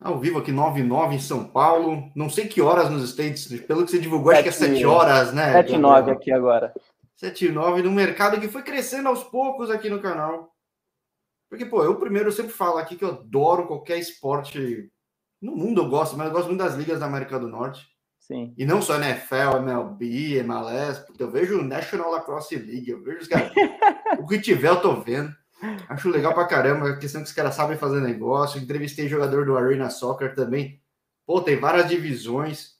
Ao vivo aqui, 9 9 em São Paulo. Não sei que horas nos States, pelo que você divulgou, acho que é 7 horas, né? 7 e 9 aqui agora. 7 e 9 no mercado que foi crescendo aos poucos aqui no canal. Porque, pô, eu primeiro eu sempre falo aqui que eu adoro qualquer esporte. No mundo eu gosto, mas eu gosto muito das ligas da América do Norte. Sim. E não só NFL, MLB, MLS, porque eu vejo o National Lacrosse League, eu vejo os caras. o que tiver eu tô vendo. Acho legal pra caramba, a questão que os caras sabem fazer negócio. Entrevistei jogador do Arena Soccer também. Pô, tem várias divisões.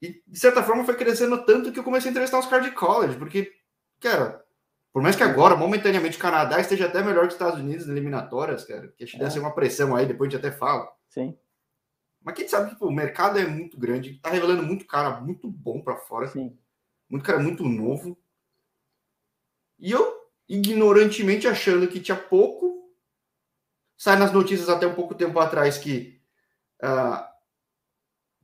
E, de certa forma, foi crescendo tanto que eu comecei a entrevistar os caras de college, porque, cara, por mais que agora, momentaneamente, o Canadá esteja até melhor que os Estados Unidos nas eliminatórias, cara, que que deve é. ser uma pressão aí, depois a gente até fala. Sim. Mas quem sabe que tipo, o mercado é muito grande, tá revelando muito cara muito bom para fora. Sim. Muito cara muito novo. E eu ignorantemente achando que tinha pouco. Sai nas notícias até um pouco tempo atrás que uh,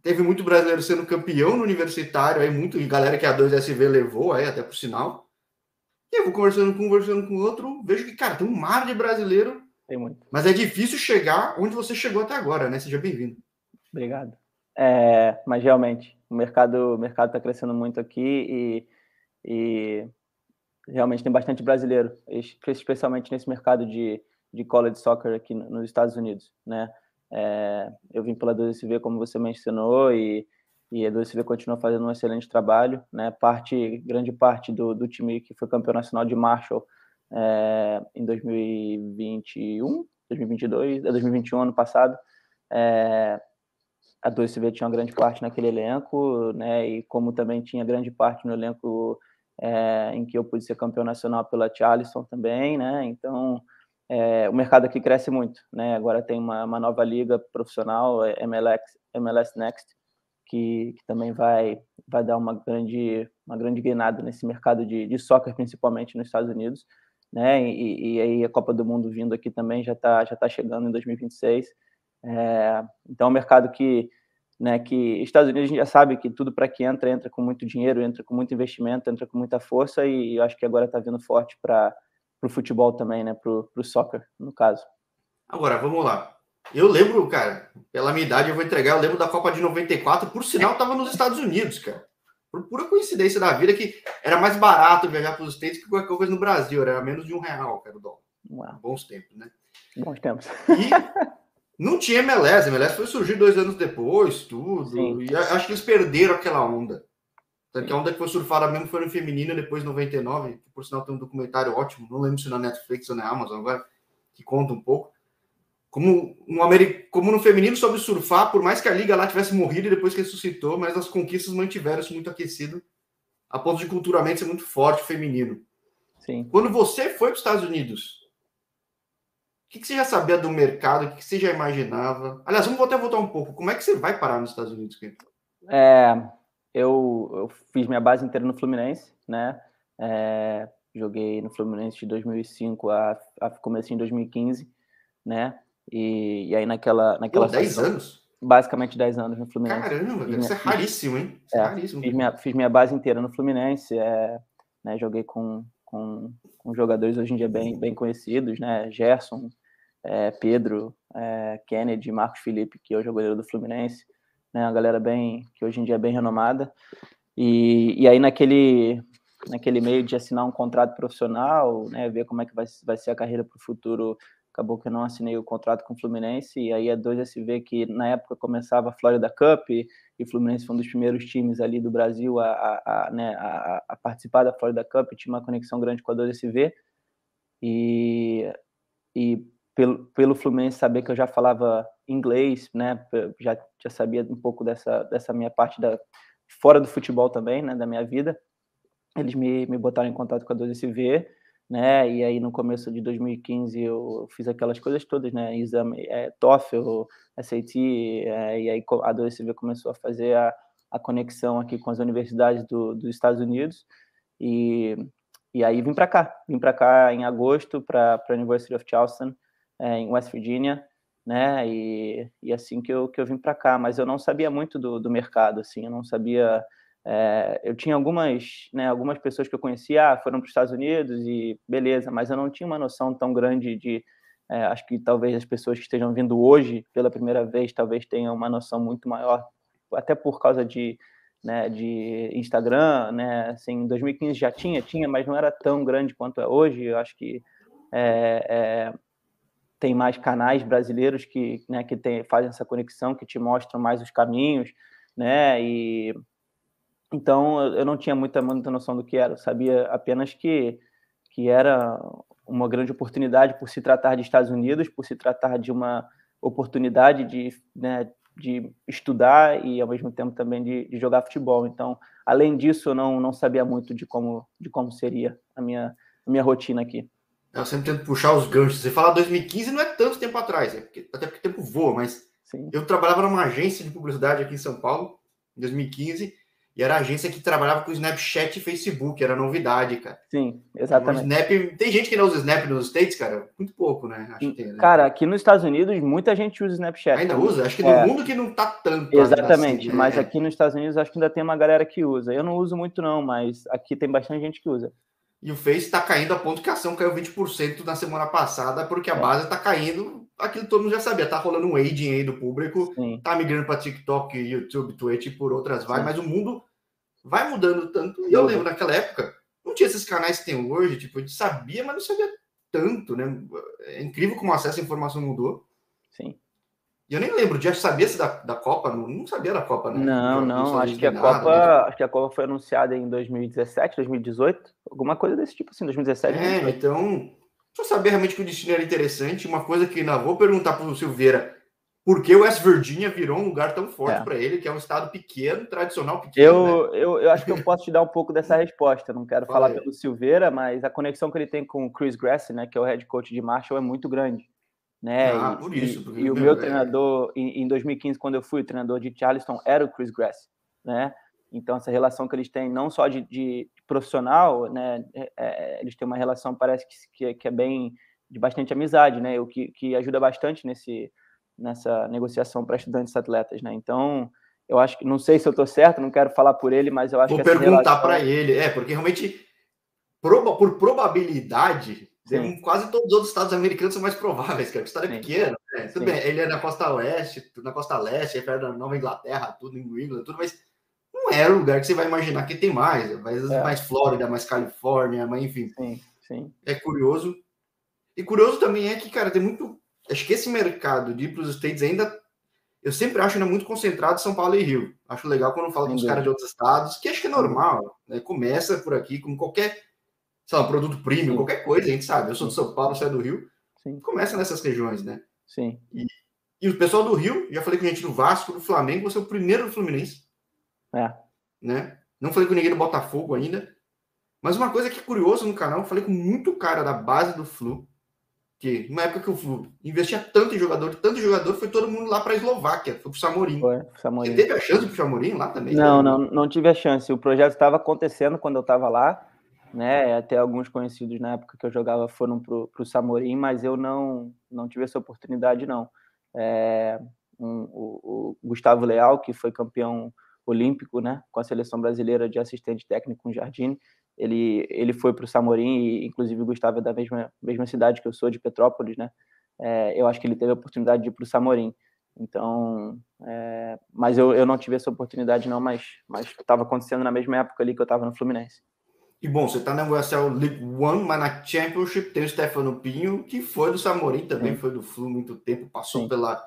teve muito brasileiro sendo campeão no universitário, aí muito, galera que a 2SV levou, aí até por sinal. E eu vou conversando com um, conversando com outro, vejo que, cara, tem um mar de brasileiro. Tem muito. Mas é difícil chegar onde você chegou até agora, né? Seja bem-vindo. Obrigado. É, mas realmente, o mercado o mercado está crescendo muito aqui e, e realmente tem bastante brasileiro, especialmente nesse mercado de, de college soccer aqui nos Estados Unidos, né? É, eu vim pela 2SV, como você mencionou, e, e a 2SV continua fazendo um excelente trabalho, né? Parte, grande parte do, do time que foi campeão nacional de Marshall é, em 2021, 2022, 2021, ano passado, é, a 2CV tinha uma grande parte naquele elenco, né? E como também tinha grande parte no elenco é, em que eu pude ser campeão nacional pela Charleston também, né? Então, é, o mercado aqui cresce muito, né? Agora tem uma, uma nova liga profissional, MLS, MLS Next, que, que, também vai vai dar uma grande uma grande guinada nesse mercado de, de soccer, principalmente nos Estados Unidos, né? E, e aí a Copa do Mundo vindo aqui também já está já tá chegando em 2026. É, então, é um mercado que né, que Estados Unidos a gente já sabe que tudo para que entra, entra com muito dinheiro, entra com muito investimento, entra com muita força e eu acho que agora está vindo forte para o futebol também, né, para o soccer, no caso. Agora, vamos lá. Eu lembro, cara, pela minha idade eu vou entregar, eu lembro da Copa de 94, por sinal estava nos Estados Unidos, cara. Por pura coincidência da vida que era mais barato viajar para os States que qualquer coisa no Brasil, era menos de um real, cara, o dólar. Uau. Bons tempos, né? Bons tempos. E Não tinha MLS, a MLS foi surgir dois anos depois, tudo. Sim. E acho que eles perderam aquela onda. Tanto a onda que foi surfada mesmo foi no feminino, depois 99, que por sinal tem um documentário ótimo, não lembro se na Netflix ou na Amazon agora, que conta um pouco. Como, um Ameri... como no feminino sobre surfar, por mais que a liga lá tivesse morrido e depois ressuscitou, mas as conquistas mantiveram-se muito aquecido, a ponto de culturalmente ser muito forte feminino. Sim. Quando você foi para os Estados Unidos, o que, que, você já sabia do mercado? O que, que, você já imaginava? Aliás, vamos até voltar um pouco. Como é que você vai parar nos Estados Unidos, É, eu, eu, fiz minha base inteira no Fluminense, né? É, joguei no Fluminense de 2005 a, a começo em 2015, né? E, e aí naquela... naquela Pô, 10 anos? Basicamente 10 anos no Fluminense. Caramba, deve ser raríssimo, hein? É, raríssimo. Fiz minha, fiz minha base inteira no Fluminense, é, né, joguei com, com, jogadores hoje em dia bem, bem conhecidos, né? Gerson, é, Pedro, é, Kennedy, Marcos Felipe, que hoje é goleiro do Fluminense, né? Uma galera bem que hoje em dia é bem renomada. E, e aí naquele naquele meio de assinar um contrato profissional, né? Ver como é que vai, vai ser a carreira para o futuro acabou que eu não assinei o contrato com o Fluminense, e aí a 2SV, que na época começava a Florida Cup, e o Fluminense foi um dos primeiros times ali do Brasil a, a, a, né, a participar da Florida Cup, tinha uma conexão grande com a 2SV, e, e pelo, pelo Fluminense saber que eu já falava inglês, né, já, já sabia um pouco dessa, dessa minha parte da, fora do futebol também, né, da minha vida, eles me, me botaram em contato com a 2SV, né? E aí no começo de 2015 eu fiz aquelas coisas todas, né? Exame é, TOEFL, SAT, é, e aí a 2CV começou a fazer a, a conexão aqui com as universidades do, dos Estados Unidos e, e aí vim para cá, vim para cá em agosto para a University of Charleston, é, em West Virginia, né? E, e assim que eu, que eu vim para cá, mas eu não sabia muito do, do mercado, assim, eu não sabia é, eu tinha algumas, né, algumas pessoas que eu conhecia, ah, foram para os Estados Unidos e beleza, mas eu não tinha uma noção tão grande de, É, acho que talvez as pessoas que estejam vindo hoje pela primeira vez, talvez tenham uma noção muito maior, até por causa de, né, de Instagram, né? Assim, em 2015 já tinha, tinha, mas não era tão grande quanto é hoje. Eu acho que é, é, tem mais canais brasileiros que, né, que tem, fazem essa conexão, que te mostram mais os caminhos, né? E então eu não tinha muita, muita noção do que era. Eu sabia apenas que que era uma grande oportunidade por se tratar de Estados Unidos, por se tratar de uma oportunidade de, né, de estudar e ao mesmo tempo também de, de, jogar futebol. Então, além disso, eu não, não sabia muito de como, de como seria a minha, a minha rotina aqui. Eu sempre tento puxar os ganchos. Você fala 2015 não é tanto tempo atrás, é porque, até porque o tempo voa, mas Sim. eu trabalhava numa agência de publicidade aqui em São Paulo, em 2015, e era a agência que trabalhava com Snapchat e Facebook, era novidade, cara. Sim, exatamente. Snap, tem gente que não usa Snap nos States, cara? Muito pouco, né? Acho que tem, né? Cara, aqui nos Estados Unidos, muita gente usa Snapchat. Ainda usa? Acho que no é. mundo que não tá tanto. Exatamente, assim, né? mas aqui nos Estados Unidos acho que ainda tem uma galera que usa. Eu não uso muito não, mas aqui tem bastante gente que usa. E o Face está caindo a ponto que a ação caiu 20% na semana passada, porque a é. base está caindo, aquilo todo mundo já sabia, tá rolando um aging aí do público, Sim. tá migrando para TikTok, YouTube, Twitch e por outras vai, mas o mundo vai mudando tanto. E eu lembro naquela época, não tinha esses canais que tem hoje, tipo, a gente sabia, mas não sabia tanto, né? É incrível como o acesso à informação mudou. Sim. E eu nem lembro, já sabia se da, da Copa, não, não sabia da Copa, né? Não, não, acho que a nada, Copa, né? acho que a Copa foi anunciada em 2017, 2018, alguma coisa desse tipo assim, 2017. É, 2018. então, só saber realmente que o destino era interessante, uma coisa que ainda vou perguntar para o Silveira, por que o West Virginia virou um lugar tão forte é. para ele, que é um estado pequeno, tradicional pequeno. Eu, né? eu, eu acho que eu posso te dar um pouco dessa resposta. Não quero falar pelo Silveira, mas a conexão que ele tem com o Chris Grass, né, que é o head coach de Marshall, é muito grande. Né? Ah, e, por isso. E, e o meu é. treinador, em, em 2015, quando eu fui o treinador de Charleston, era o Chris Grass. Né? Então, essa relação que eles têm, não só de, de profissional, né, é, é eles têm uma relação, parece que, que, é bem de bastante amizade, né? O que, que ajuda bastante nesse nessa negociação para estudantes atletas, né? Então, eu acho que não sei se eu estou certo, não quero falar por ele, mas eu acho Vou que Vou perguntar relação... para ele, é, porque realmente proba, por probabilidade, quase todos os outros estados americanos são mais prováveis, cara. O estado é Sim. pequeno, né? Tudo Sim. bem, ele é na costa oeste, na costa leste, é perto da Nova Inglaterra, tudo em New England, tudo, mas não é o lugar que você vai imaginar que tem mais, mais, é. mais Flórida, mais Califórnia, mas enfim. Sim, sim. É curioso. E curioso também é que, cara, tem muito acho que esse mercado de ir para os States ainda. Eu sempre acho ainda muito concentrado em São Paulo e Rio. Acho legal quando eu falo com os caras de outros estados, que acho que é normal. Né? Começa por aqui, com qualquer sei lá, produto premium, Sim. qualquer coisa, a gente sabe. Eu sou de São Paulo, você é do Rio. Sim. Começa nessas regiões, né? Sim. E, e, o pessoal do Rio, já falei com gente do Vasco, do Flamengo, você é o primeiro do Fluminense. É. Né? Não falei com ninguém do Botafogo ainda. Mas uma coisa que é curioso no canal, falei com muito cara da base do Flu, que numa época que Flu investia tanto em jogador, tanto jogador, foi todo mundo lá para a Eslováquia, foi para o Samorim. Foi, Samorim. Você teve a chance para o Samorim lá também? Não, não, não tive a chance. O projeto estava acontecendo quando eu estava lá, né? Até alguns conhecidos na época que eu jogava foram para o Samorim, mas eu não, não tive essa oportunidade, não. É, um, o, o, Gustavo Leal, que foi campeão olímpico, né, com a seleção brasileira de assistente técnico com Jardine, ele, ele foi para o Samorim, e inclusive o Gustavo é da mesma, mesma cidade que eu sou, de Petrópolis, né? É, eu acho que ele teve a oportunidade de ir para o Samorim. Então, é, mas eu, eu não tive essa oportunidade não, mas estava acontecendo na mesma época ali que eu estava no Fluminense. E bom, você está na USL League One, mas na Championship tem o Stefano Pinho, que foi do Samorim, também Sim. foi do Flu muito tempo, passou Sim. pela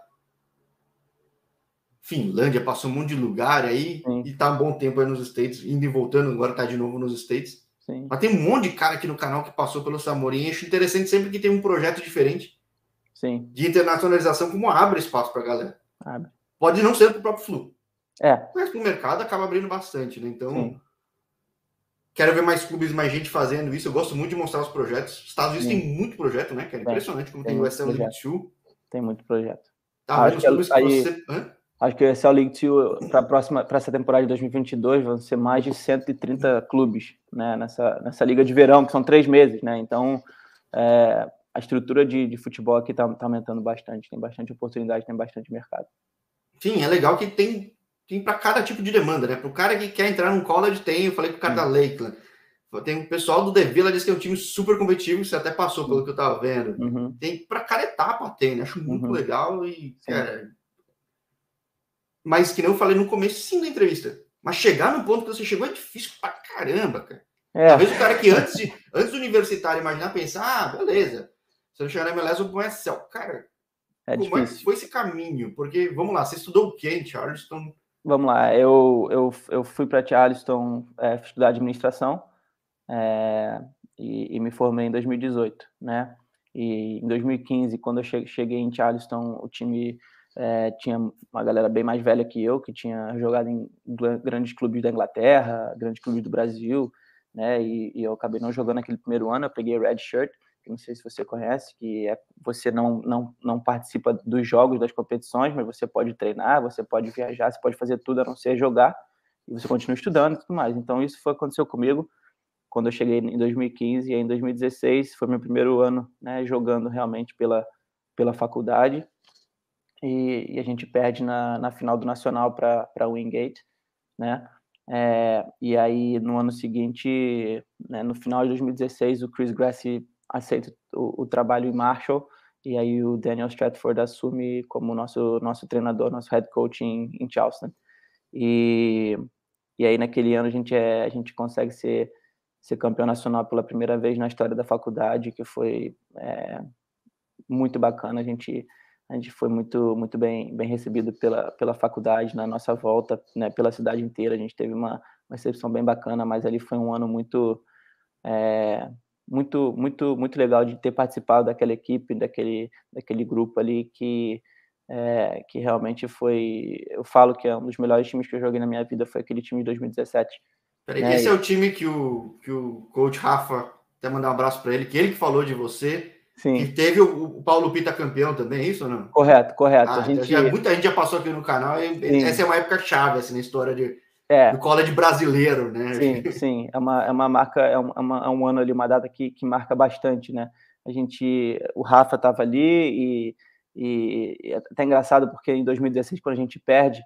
Finlândia, passou um monte de lugar aí Sim. e tá um bom tempo aí nos States, indo e voltando, agora tá de novo nos States. Sim. Mas tem um monte de cara aqui no canal que passou pelo Samorim. Acho interessante sempre que tem um projeto diferente Sim. de internacionalização, como abre espaço para galera. Abre. Pode não ser para o próprio Flu. É. Mas para o mercado acaba abrindo bastante, né? Então, Sim. quero ver mais clubes, mais gente fazendo isso. Eu gosto muito de mostrar os projetos. Estados Unidos tem muito projeto, né? Que é impressionante como tem, tem o SL League 2. Tem muito projeto. Tá vendo os clubes que, aí... você. Acho que o ESL League 2 para próxima para essa temporada de 2022 vão ser mais de 130 clubes, né, nessa nessa liga de verão, que são três meses, né? Então, é, a estrutura de, de futebol aqui está tá aumentando bastante, tem bastante oportunidade, tem bastante mercado. Sim, é legal que tem tem para cada tipo de demanda, né? Para o cara que quer entrar num college tem, eu falei com o cara Sim. da Lakeland. Tem um pessoal do Devila diz que é um time super competitivo, você até passou pelo que eu tava vendo. Uhum. Tem para cada etapa tem, né? Acho muito Uhum. legal e, cara, mas que nem eu falei no começo sim da entrevista. Mas chegar no ponto que você chegou é difícil pra caramba, cara. É, Talvez o cara que antes, de- antes do universitário imaginar pensar, ah, beleza, se eu chegar na MLS, eu vou céu. Cara, é como é que difícil. foi esse caminho? Porque, vamos lá, você estudou o quê em Charleston? Vamos lá, eu, eu, eu fui para Charleston é, estudar administração é, e, e me formei em 2018, né? E em 2015, quando eu che- cheguei em Charleston, o time é, tinha uma galera bem mais velha que eu, que tinha jogado em gr- grandes clubes da Inglaterra, grandes clubes do Brasil, né? E, e eu acabei não jogando aquele primeiro ano, eu peguei red shirt, que não sei se você conhece, que é você não, não, não participa dos jogos, das competições, mas você pode treinar, você pode viajar, você pode fazer tudo a não ser jogar, e você continua estudando e tudo mais. Então, isso foi aconteceu comigo quando eu cheguei em 2015, e em 2016 foi meu primeiro ano né, jogando realmente pela, pela faculdade, e, e a gente perde na, na final do Nacional para a Wingate, né? É, e aí, no ano seguinte, né, no final de 2016, o Chris Grassi aceita o, o trabalho em Marshall, e aí o Daniel Stratford assume como nosso nosso treinador, nosso head coach em, em Charleston. E, e aí, naquele ano, a gente, é, a gente consegue ser, ser campeão nacional pela primeira vez na história da faculdade, que foi é, muito bacana. A gente, a gente foi muito, muito bem, bem recebido pela, pela faculdade na nossa volta, né, pela cidade inteira. A gente teve uma, uma recepção bem bacana, mas ali foi um ano muito, é, muito, muito, muito legal de ter participado daquela equipe, daquele, daquele grupo ali que é, que realmente foi, eu falo que é um dos melhores times que eu joguei na minha vida foi aquele time de 2017. Peraí, É, esse é o time que o, que o coach Rafa, até mandar um abraço para ele, que ele que falou de você, Sim, que teve o, o Paulo Pita campeão também, é isso ou não? correto, correto. Ah, a gente já- muita gente já passou aqui no canal e Sim. essa é uma época chave assim, na história de, é, do college brasileiro, né? Sim, sim, é uma, é uma marca, é, um- é uma- é um ano ali, uma data que, que marca bastante, né? A gente, o Rafa estava ali e, e, e é até engraçado porque em 2016, quando a gente perde,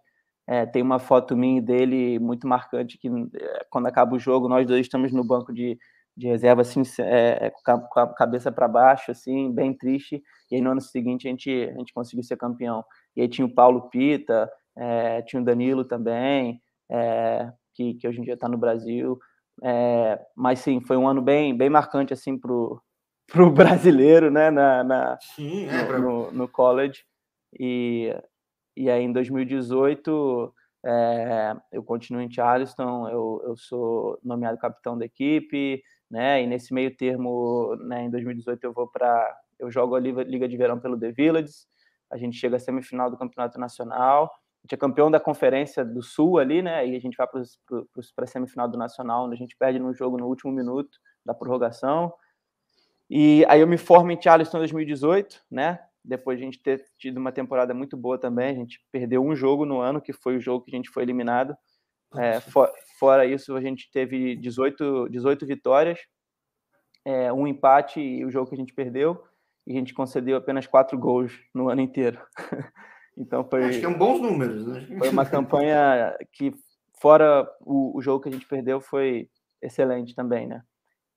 é, tem uma foto minha e dele muito marcante que é, quando acaba o jogo, nós dois estamos no banco de, de reserva, assim, é, com a- com a cabeça para baixo, assim, bem triste, e aí no ano seguinte a gente, a gente conseguiu ser campeão. E aí tinha o Paulo Pita, é, tinha o Danilo também, é, que, que hoje em dia está no Brasil. É, mas sim, foi um ano bem, bem marcante assim para o brasileiro, né, na, na- Sim, é, no, no, no college. E, e aí em 2018 é, eu continuo em Charleston, eu, eu sou nomeado capitão da equipe, né? E nesse meio termo, né, em 2018 eu vou para eu jogo a Liga, de Verão pelo The Villages. A gente chega à semifinal do Campeonato Nacional. A gente é campeão da Conferência do Sul ali, né? E a gente vai para a semifinal do Nacional, onde a gente perde no jogo no último minuto da prorrogação. E aí eu me formo em Charleston em 2018, né? Depois de a gente ter tido uma temporada muito boa também, a gente perdeu um jogo no ano, que foi o jogo que a gente foi eliminado. É, for, fora isso, a gente teve 18, 18 vitórias, é, um empate e o jogo que a gente perdeu, e a gente concedeu apenas quatro gols no ano inteiro. então foi, acho que um bons números, né? foi uma campanha que, fora o, o jogo que a gente perdeu, foi excelente também, né?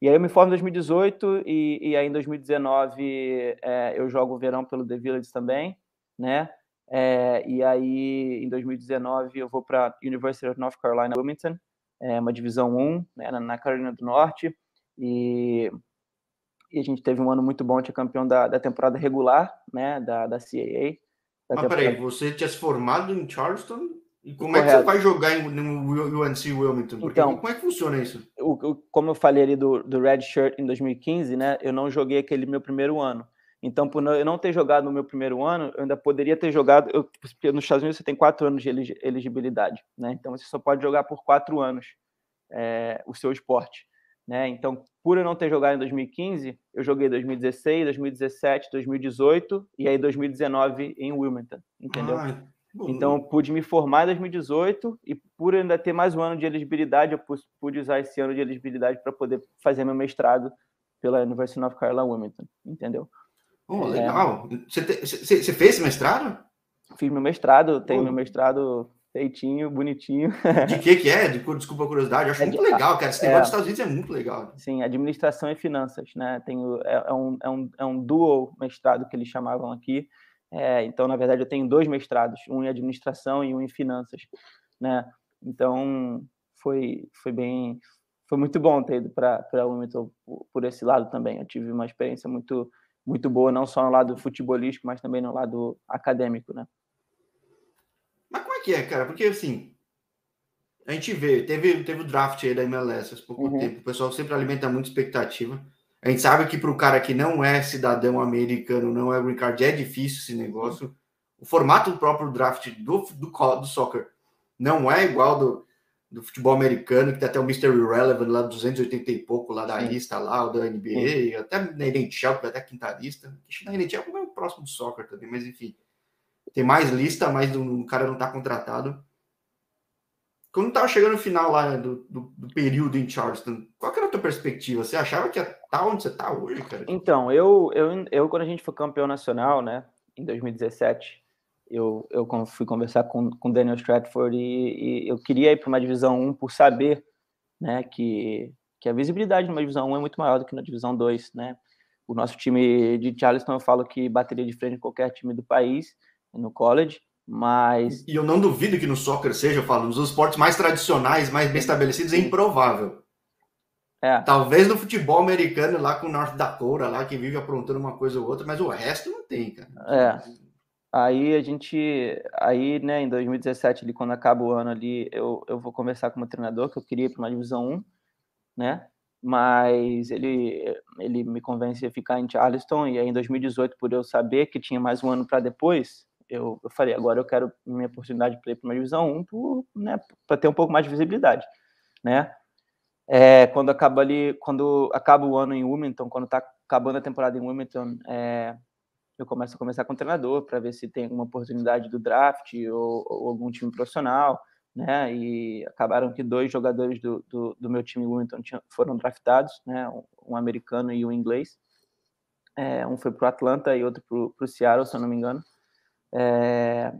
E aí eu me formo em 2018 e, e aí em 2019 é, eu jogo o verão pelo The Village também, né? É, e aí em 2019 eu vou para University of North Carolina Wilmington, é uma divisão 1, né, na, na Carolina do Norte, e, e a gente teve um ano muito bom, tinha campeão da, da temporada regular, né, da, da CAA. Da Mas temporada- peraí, você tinha se formado em Charleston? E como é que você Correto. vai jogar em, no UNC Wilmington? Porque Então- como é que funciona isso? o, o- como eu falei ali do, do Red Shirt em 2015, né? Eu não joguei aquele meu primeiro ano. Então, por eu não ter jogado no meu primeiro ano, eu ainda poderia ter jogado. Eu, porque nos Estados Unidos você tem quatro anos de elegibilidade, né? Então você só pode jogar por quatro anos é, o seu esporte, né? Então, por eu não ter jogado em 2015, eu joguei 2016, 2017, 2018 e aí 2019 em Wilmington, entendeu? Ah. Então, eu pude me formar em 2018 e, por ainda ter mais um ano de elegibilidade, eu pu- pude usar esse ano de elegibilidade para poder fazer meu mestrado pela University of Carolina Wilmington, entendeu? Oh, legal. Você, te- você- você fez mestrado? Fiz meu mestrado, tenho Pô. meu mestrado feitinho, bonitinho. De que que é? De, desculpa a curiosidade, eu acho é muito legal, cara. Esse negócio é, dos Estados Unidos é muito legal. Sim, administração e finanças, né? Tem, é, é, um, é, um, é um dual mestrado que eles chamavam aqui. É, então, na verdade, eu tenho dois mestrados, um em administração e um em finanças, né? Então, foi, foi bem, foi muito bom ter ido para a por esse lado também. Eu tive uma experiência muito muito boa, não só no lado futebolístico, mas também no lado acadêmico, né? Mas como é que é, cara? Porque assim, a gente vê, teve, teve o draft aí da MLS há pouco uhum. tempo, o pessoal sempre alimenta muita expectativa. A gente sabe que para o cara que não é cidadão americano, não é green card, é difícil esse negócio. O formato do próprio draft do, do, do soccer não é igual do, do futebol americano, que tem até o Mr. Irrelevant lá, 280 e pouco lá da Sim. lista, lá, o da NBA, Sim. até na NHL, que vai até quinta lista. Na NHL é o próximo do soccer também, mas enfim. Tem mais lista, mas o cara não está contratado. Quando estava chegando no final lá do, do, do, período em Charleston, qual era a tua perspectiva? Você achava que ia estar tá onde você está hoje, cara? Então, eu, eu, eu, quando a gente foi campeão nacional, né, em 2017, eu, eu fui conversar com o Daniel Stratford e, e eu queria ir para uma divisão 1 por saber né, que, que a visibilidade numa divisão 1 é muito maior do que na divisão 2. Né? O nosso time de Charleston, eu falo que bateria de frente com qualquer time do país, no college, mas... E eu não duvido que no soccer seja, eu falo, nos esportes mais tradicionais, mais bem estabelecidos, é improvável. É. Talvez no futebol americano, lá com o North Dakota, lá que vive aprontando uma coisa ou outra, mas o resto não tem, cara. É. Aí a gente, aí, né, em 2017, ali, quando acaba o ano ali, eu, eu vou conversar com o treinador, que eu queria ir para uma divisão 1, né? Mas ele, ele me convence a ficar em Charleston, e aí em 2018, por eu saber que tinha mais um ano para depois, eu, eu falei, agora eu quero minha oportunidade para ir para uma divisão 1 para né, ter um pouco mais de visibilidade, né? É, quando acaba ali, quando acaba o ano em Wilmington, quando está acabando a temporada em Wilmington, é, eu começo a conversar com o treinador para ver se tem alguma oportunidade do draft ou, ou, algum time profissional, né? E acabaram que dois jogadores do, do, do meu time Wilmington foram draftados, né? Um, um americano e um inglês. É, um foi para o Atlanta e outro para o Seattle, se eu não me engano. É,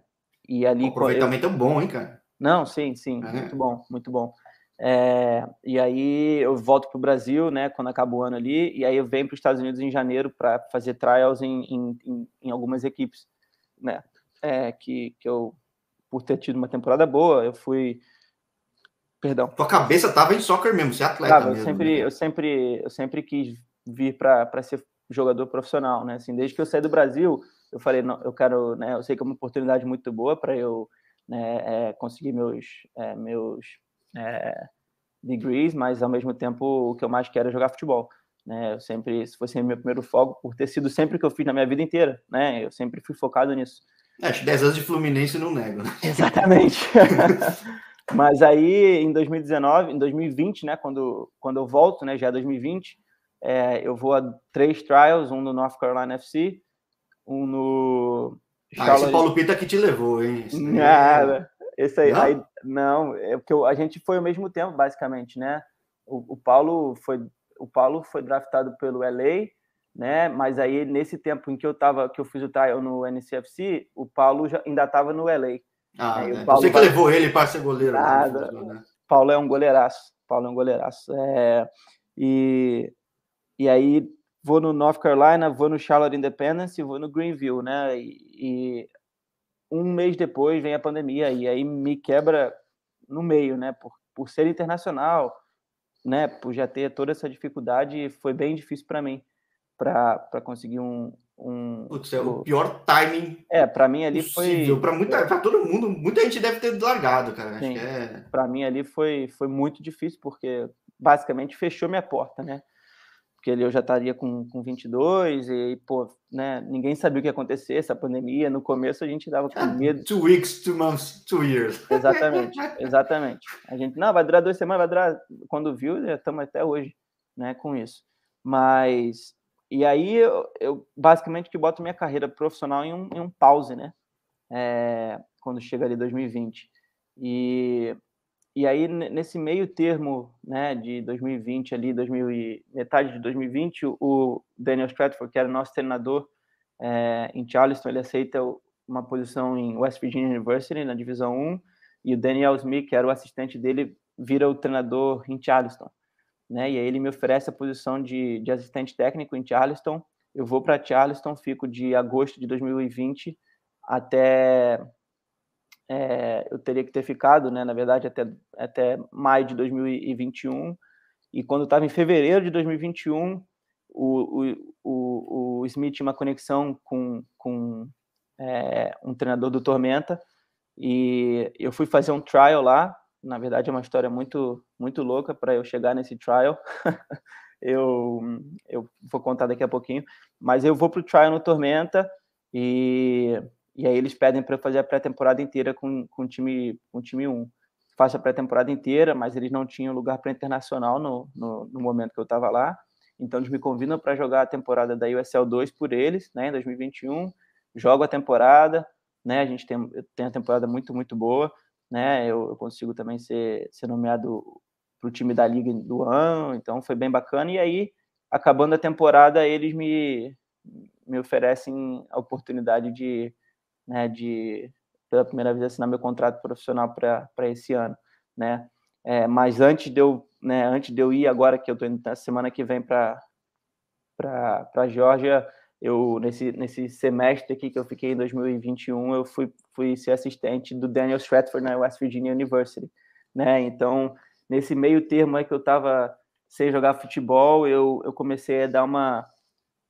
e ali. O aproveitamento eu... é bom, hein, cara? Não, sim, sim, é. muito bom, muito bom. É, e aí eu volto para o Brasil, né, quando acaba o ano ali, e aí eu venho para os Estados Unidos em janeiro para fazer trials em, em, em, algumas equipes, né, é, que, que eu, por ter tido uma temporada boa, eu fui, perdão. Tua cabeça tava em soccer mesmo, você é atleta tava, mesmo. Eu sempre, né? eu sempre, eu sempre quis vir para ser jogador profissional, né, assim, desde que eu saí do Brasil, eu falei, não, eu quero, né, eu sei que é uma oportunidade muito boa para eu, né, é, conseguir meus, é, meus é, degrees, mas ao mesmo tempo o que eu mais quero é jogar futebol. Né? Eu sempre, se fosse meu primeiro foco, por ter sido sempre o que eu fiz na minha vida inteira, né? Eu sempre fui focado nisso. É, acho que 10 anos de Fluminense não nego, né? Exatamente. mas aí, em 2019, em 2020, né, quando, quando eu volto, né, já 2020, é, eu vou a três trials, um no North Carolina FC, um no... Ah, esse Paulo Pita que te levou, hein? Nada. Esse aí, não, aí, não é porque a gente foi ao mesmo tempo, basicamente, né? O, o, Paulo foi o Paulo foi draftado pelo LA, né? Mas aí nesse tempo em que eu tava, que eu fiz o trial no NCFC, o Paulo já, ainda estava no LA. Ah, né? Paulo você que levou ele para ser goleiro. Nada. Né? Paulo é um goleiraço. Paulo é um goleiraço. É, e e aí vou no North Carolina, vou no Charlotte Independence e vou no Greenville, né? E, e um mês depois vem a pandemia e aí me quebra no meio, né? Por, por ser internacional, né? Por já ter toda essa dificuldade, foi bem difícil para mim para conseguir um, um Putz, é o pior timing. É, para mim ali possível. foi para muita, para todo mundo, muita gente deve ter largado, cara. É... Para mim ali foi foi muito difícil porque basicamente fechou minha porta, né? Porque eu já estaria com, com 22 e, pô, né, ninguém sabia o que ia acontecer, essa pandemia. No começo a gente dava com medo. Two weeks, two months, two years. Exatamente, exatamente. A gente, não, vai durar duas semanas, vai durar. Quando viu, já estamos até hoje, né, com isso. Mas, e aí eu, eu basicamente que boto minha carreira profissional em um, em um pause, né, é, quando chega ali 2020. E e aí, nesse meio termo, né, de 2020 ali, 2000 e, metade de 2020, o Daniel Stratford, que era nosso treinador é, em Charleston, ele aceita uma posição em West Virginia University, na Divisão 1, e o Daniel Smith, que era o assistente dele, vira o treinador em Charleston. Né? E aí ele me oferece a posição de, de assistente técnico em Charleston. Eu vou para Charleston, fico de agosto de 2020 até é, eu teria que ter ficado, né, na verdade, até, até maio de 2021. E quando estava em fevereiro de 2021, o, o, o, o Smith tinha uma conexão com, com é, um treinador do Tormenta e eu fui fazer um trial lá. Na verdade, é uma história muito, muito louca para eu chegar nesse trial. eu, eu vou contar daqui a pouquinho. Mas eu vou para o trial no Tormenta e e aí eles pedem para eu fazer a pré-temporada inteira com, com, o time, com o time 1. Faço a pré-temporada inteira, mas eles não tinham lugar para internacional no, no, no, momento que eu estava lá. Então eles me convidam para jogar a temporada da USL 2 por eles, né, em 2021. Jogo a temporada, né, a gente tem, tem a temporada muito, muito boa. Né, eu, eu consigo também ser, ser nomeado para o time da liga do ano, então foi bem bacana. E aí, acabando a temporada, eles me, me oferecem a oportunidade de né, de pela primeira vez assinar meu contrato profissional para esse ano, né? É, mas antes de eu, né, antes de eu ir agora que eu estou indo na semana que vem para para a Geórgia, eu nesse nesse semestre aqui que eu fiquei em 2021, eu fui fui ser assistente do Daniel Stratford na West Virginia University, né? Então, nesse meio termo aí que eu estava sem jogar futebol, eu, eu comecei a dar uma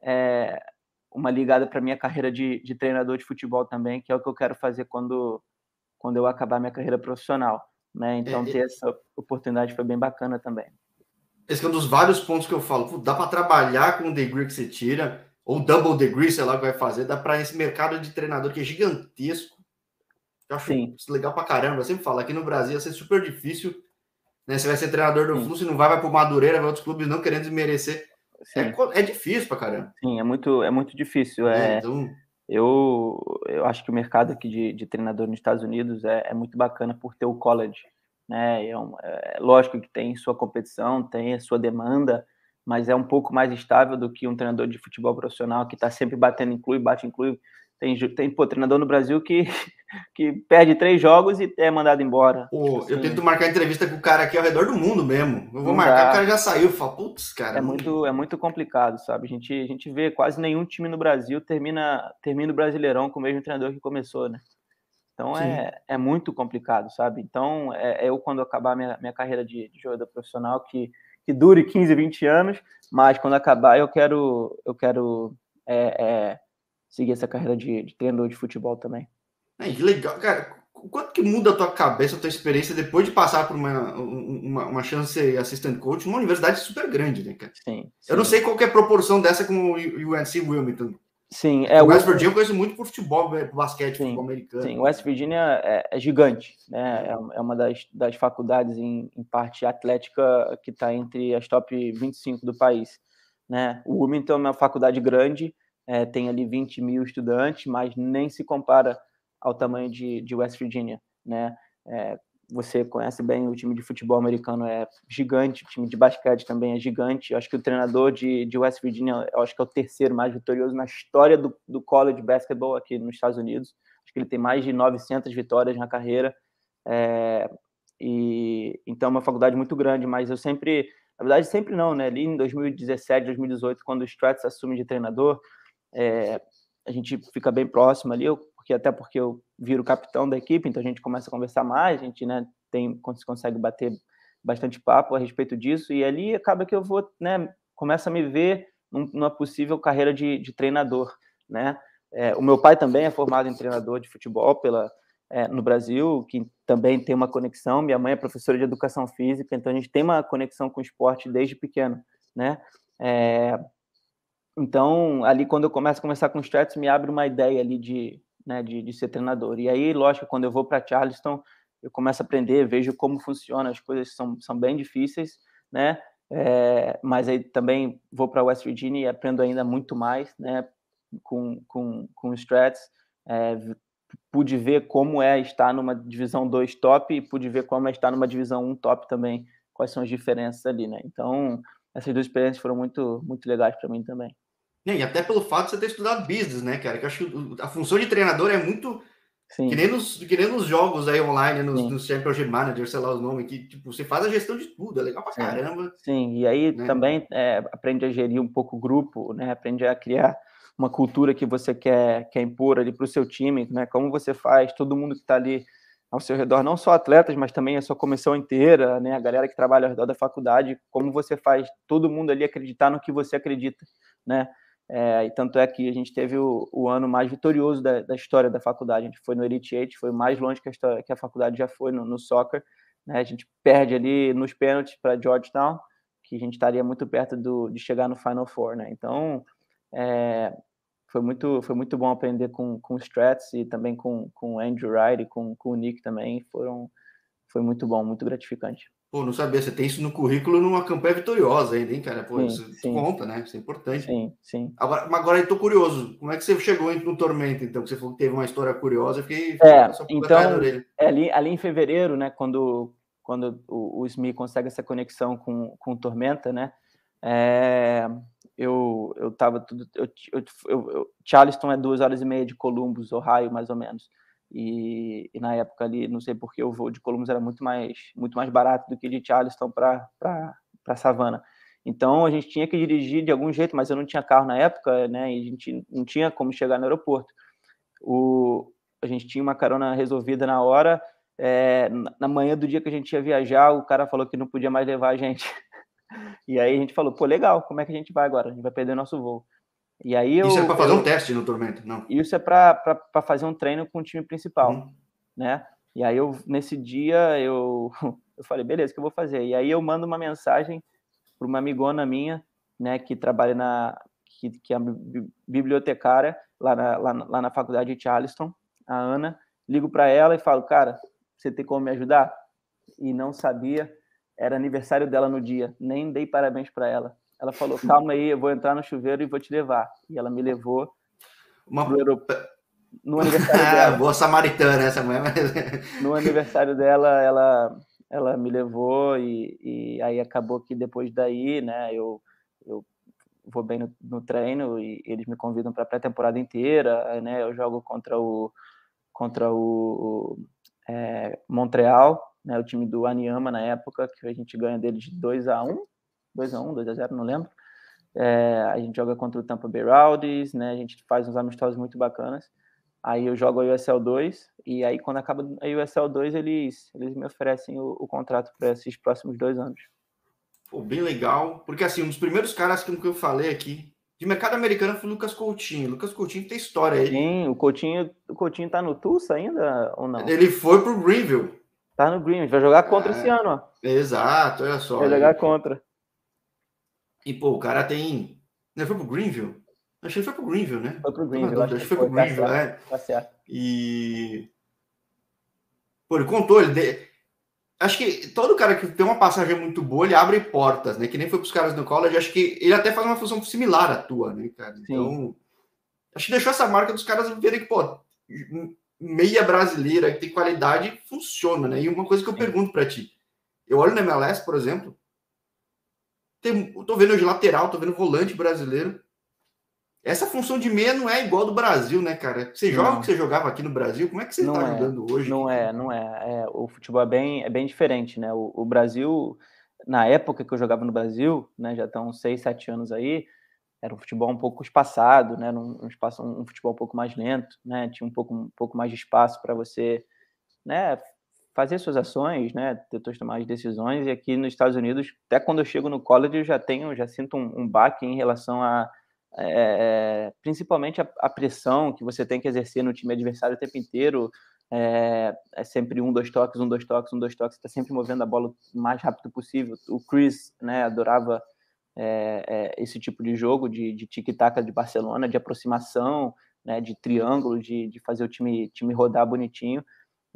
é, uma ligada para minha carreira de, de treinador de futebol também, que é o que eu quero fazer quando, quando eu acabar minha carreira profissional. Né? Então, é, ter essa oportunidade foi bem bacana também. Esse é um dos vários pontos que eu falo. Dá para trabalhar com o degree que você tira, ou double degree, sei lá o que vai fazer. Dá para esse mercado de treinador que é gigantesco. Eu acho Sim. legal para caramba. Eu sempre falo, aqui no Brasil vai ser super difícil. Né? Você vai ser treinador do Fluxo, não vai, vai para o Madureira, vai outros clubes não querendo desmerecer é, é, difícil pra caramba. Sim, é muito, é muito difícil. É, é, então... eu, eu acho que o mercado aqui de, de treinador nos Estados Unidos é, é muito bacana por ter o college. Né? É, um, é lógico que tem sua competição, tem a sua demanda, mas é um pouco mais estável do que um treinador de futebol profissional que está sempre batendo em clube, bate em clube. Tem, tem pô, treinador no Brasil que, que perde três jogos e é mandado embora. Pô, assim, eu tento marcar entrevista com o cara aqui ao redor do mundo mesmo. Eu vou marcar, dá. o cara já saiu. Fala, putz, cara. É muito, é muito complicado, sabe? A gente, a gente vê quase nenhum time no Brasil termina, termina o Brasileirão com o mesmo treinador que começou, né? Então é, é muito complicado, sabe? Então, é, é eu, quando acabar minha, minha carreira de, de jogador profissional, que, que dure 15, 20 anos, mas quando acabar eu quero, eu quero é, é seguir essa carreira de, de treinador de futebol também. É, que legal, cara. Quanto que muda a tua cabeça, a tua experiência depois de passar por uma, uma, uma chance de ser assistant coach numa universidade super grande, né, cara? Sim, sim. Eu não sei qual é a proporção dessa com o UNC Wilmington. Sim, é o West Virginia eu conheço muito por futebol, por basquete, sim, futebol americano. Sim, West Virginia é, é gigante, né? É, é, uma das, das faculdades em, em parte atlética que está entre as top 25 do país, né? O Wilmington é uma faculdade grande, é, tem ali 20 mil estudantes, mas nem se compara ao tamanho de, de West Virginia, né? É, você conhece bem o time de futebol americano é gigante, o time de basquete também é gigante. Eu acho que o treinador de, de West Virginia, acho que é o terceiro mais vitorioso na história do, do college basketball aqui nos Estados Unidos. Acho que ele tem mais de 900 vitórias na carreira. É, e então é uma faculdade muito grande, mas eu sempre, na verdade sempre não, né? Ali em 2017, 2018, quando o Stratz assume de treinador, é, a gente fica bem próximo ali, eu, porque até porque eu viro capitão da equipe, então a gente começa a conversar mais, a gente né, tem, consegue bater bastante papo a respeito disso, e ali acaba que eu vou, né, começa a me ver numa possível carreira de, de treinador, né? É, o meu pai também é formado em treinador de futebol pela, é, no Brasil, que também tem uma conexão. Minha mãe é professora de educação física, então a gente tem uma conexão com o esporte desde pequeno, né? É, então, ali quando eu começo a conversar com Strats, me abre uma ideia ali de, né, de, de ser treinador. E aí, lógico, quando eu vou para Charleston, eu começo a aprender, vejo como funciona, as coisas são, são bem difíceis, né? É, mas aí também vou para West Virginia e aprendo ainda muito mais, né? Com, com, com Strats. É, pude ver como é estar numa divisão 2 top e pude ver como é estar numa divisão 1 um top também, quais são as diferenças ali, né? Então, essas duas experiências foram muito, muito legais para mim também. E até pelo fato de você ter estudado business, né, cara? Que eu acho que a função de treinador é muito Sim. Que, nem nos, que nem nos jogos aí online, nos, nos Championship Manager, sei lá os nomes, que tipo, você faz a gestão de tudo, é legal pra caramba. Sim, e aí né? também é, aprende a gerir um pouco o grupo, né? Aprende a criar uma cultura que você quer, quer impor ali para o seu time, né? Como você faz, todo mundo que está ali ao seu redor, não só atletas, mas também a sua comissão inteira, né? A galera que trabalha ao redor da faculdade, como você faz todo mundo ali acreditar no que você acredita, né? É, e tanto é que a gente teve o, o ano mais vitorioso da, da, história da faculdade. A gente foi no Elite Eight, foi mais longe que a, história, que a faculdade já foi no, no soccer. Né? A gente perde ali nos pênaltis para Georgetown, que a gente estaria muito perto do, de chegar no Final Four. Né? Então, é, foi muito, foi muito bom aprender com, com o Strats e também com, com o Andrew Wright e com, com o Nick também. Foram, foi muito bom, muito gratificante. Pô, não sabia, você tem isso no currículo numa campanha vitoriosa ainda, hein, cara? Pô, sim, isso sim. conta, né? Isso é importante. Sim, sim. Agora, agora eu tô curioso. Como é que você chegou no Tormento, então? Que você falou que teve uma história curiosa, eu fiquei... É, então, é ali, ali em fevereiro, né, quando, quando o, o Smith consegue essa conexão com, com o Tormenta, né, é, eu, eu tava tudo... Eu, eu, eu, Charleston é duas horas e meia de Columbus, Ohio, mais ou menos. E, e, na época ali, não sei porque o voo de Columbus era muito mais, muito mais barato do que de Charleston para Savannah. Então a gente tinha que dirigir de algum jeito, mas eu não tinha carro na época, né? E a gente não tinha como chegar no aeroporto. O, a gente tinha uma carona resolvida na hora. É, na manhã do dia que a gente ia viajar, o cara falou que não podia mais levar a gente. E aí a gente falou, pô, legal, como é que a gente vai agora? A gente vai perder nosso voo. E aí eu, isso é para fazer eu, um teste no Tormento, não? Isso é para fazer um treino com o time principal, uhum. né? E aí eu nesse dia eu eu falei, beleza, o que eu vou fazer? E aí eu mando uma mensagem para uma amigona minha, né, que trabalha na que, que é bibliotecária lá na, lá, lá na faculdade de Charleston, a Ana, ligo para ela e falo, cara, você tem como me ajudar? E não sabia, era aniversário dela no dia, nem dei parabéns para ela. Ela falou: calma aí, eu vou entrar no chuveiro e vou te levar. E ela me levou Uma... no aniversário ah, dela. Boa samaritana essa mulher. no aniversário dela, ela, ela me levou e, e aí acabou que depois daí, né, eu, eu vou bem no, no treino e eles me convidam para a pré-temporada inteira, né, eu jogo contra o contra o é, Montreal, né, o time do Aniama na época, que a gente ganha deles de 2 a 1 2x1, 2x0, não lembro. É, a gente joga contra o Tampa Bay Rowdies, né? A gente faz uns amistosos muito bacanas. Aí eu jogo a USL 2 e aí quando acaba a USL 2 eles, eles me oferecem o, o contrato para esses próximos dois anos. Pô, bem legal, porque assim, um dos primeiros caras que eu falei aqui de mercado americano foi o Lucas Coutinho. Lucas Coutinho tem história aí. Sim, o Coutinho, o Coutinho tá no Tulsa ainda ou não? Ele foi pro Greenville. Tá no Greenville, vai jogar contra é, esse ano, ó. Exato, olha só. Vai jogar contra. E, pô, o cara tem. Ele foi pro Greenville? Acho que ele foi pro Greenville, né? Foi pro Greenville. Acho, acho que foi, pro tá Greenville, tá é. Tá certo. E. Pô, ele contou, ele. De... Acho que todo cara que tem uma passagem muito boa, ele abre portas, né? Que nem foi pros caras no college, acho que ele até faz uma função similar à tua, né, cara? Então. Sim. Acho que deixou essa marca dos caras verem que, pô, meia brasileira que tem qualidade funciona, né? E uma coisa que eu Sim. pergunto para ti. Eu olho no MLS, por exemplo, tem, eu tô vendo de lateral, tô vendo volante brasileiro. Essa função de meia não é igual do Brasil, né, cara? Você joga o que você jogava aqui no Brasil, como é que você está é, jogando hoje? Não é, não é, é. O futebol é bem, é bem diferente, né? O, o, Brasil, na época que eu jogava no Brasil, né, já estão seis, sete anos aí, era um futebol um pouco espaçado, né? Um, um, espaço, um, um futebol um pouco mais lento, né? Tinha um pouco, um pouco mais de espaço para você, né? Fazer suas ações, né, ter suas tomadas de decisões. E aqui nos Estados Unidos, até quando eu chego no college, eu já tenho, já sinto um, um baque em relação a, é, principalmente a, a, pressão que você tem que exercer no time adversário o tempo inteiro. É, é sempre um, dois toques, um, dois toques, um, dois toques. Está sempre movendo a bola o mais rápido possível. O Chris, né, adorava é, é esse tipo de jogo de, de tic-tac de Barcelona, de aproximação, né, de triângulo, de, de fazer o time, time rodar bonitinho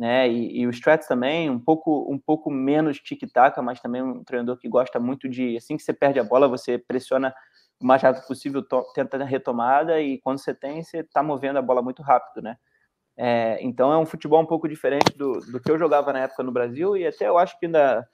né? E, e o Strats também, um pouco, um pouco menos tic-tac, mas também um treinador que gosta muito de, assim que você perde a bola, você pressiona o mais rápido possível, tenta a retomada e quando você tem, você está movendo a bola muito rápido, né? É, então é um futebol um pouco diferente do, do que eu jogava na época no Brasil e até eu acho que ainda,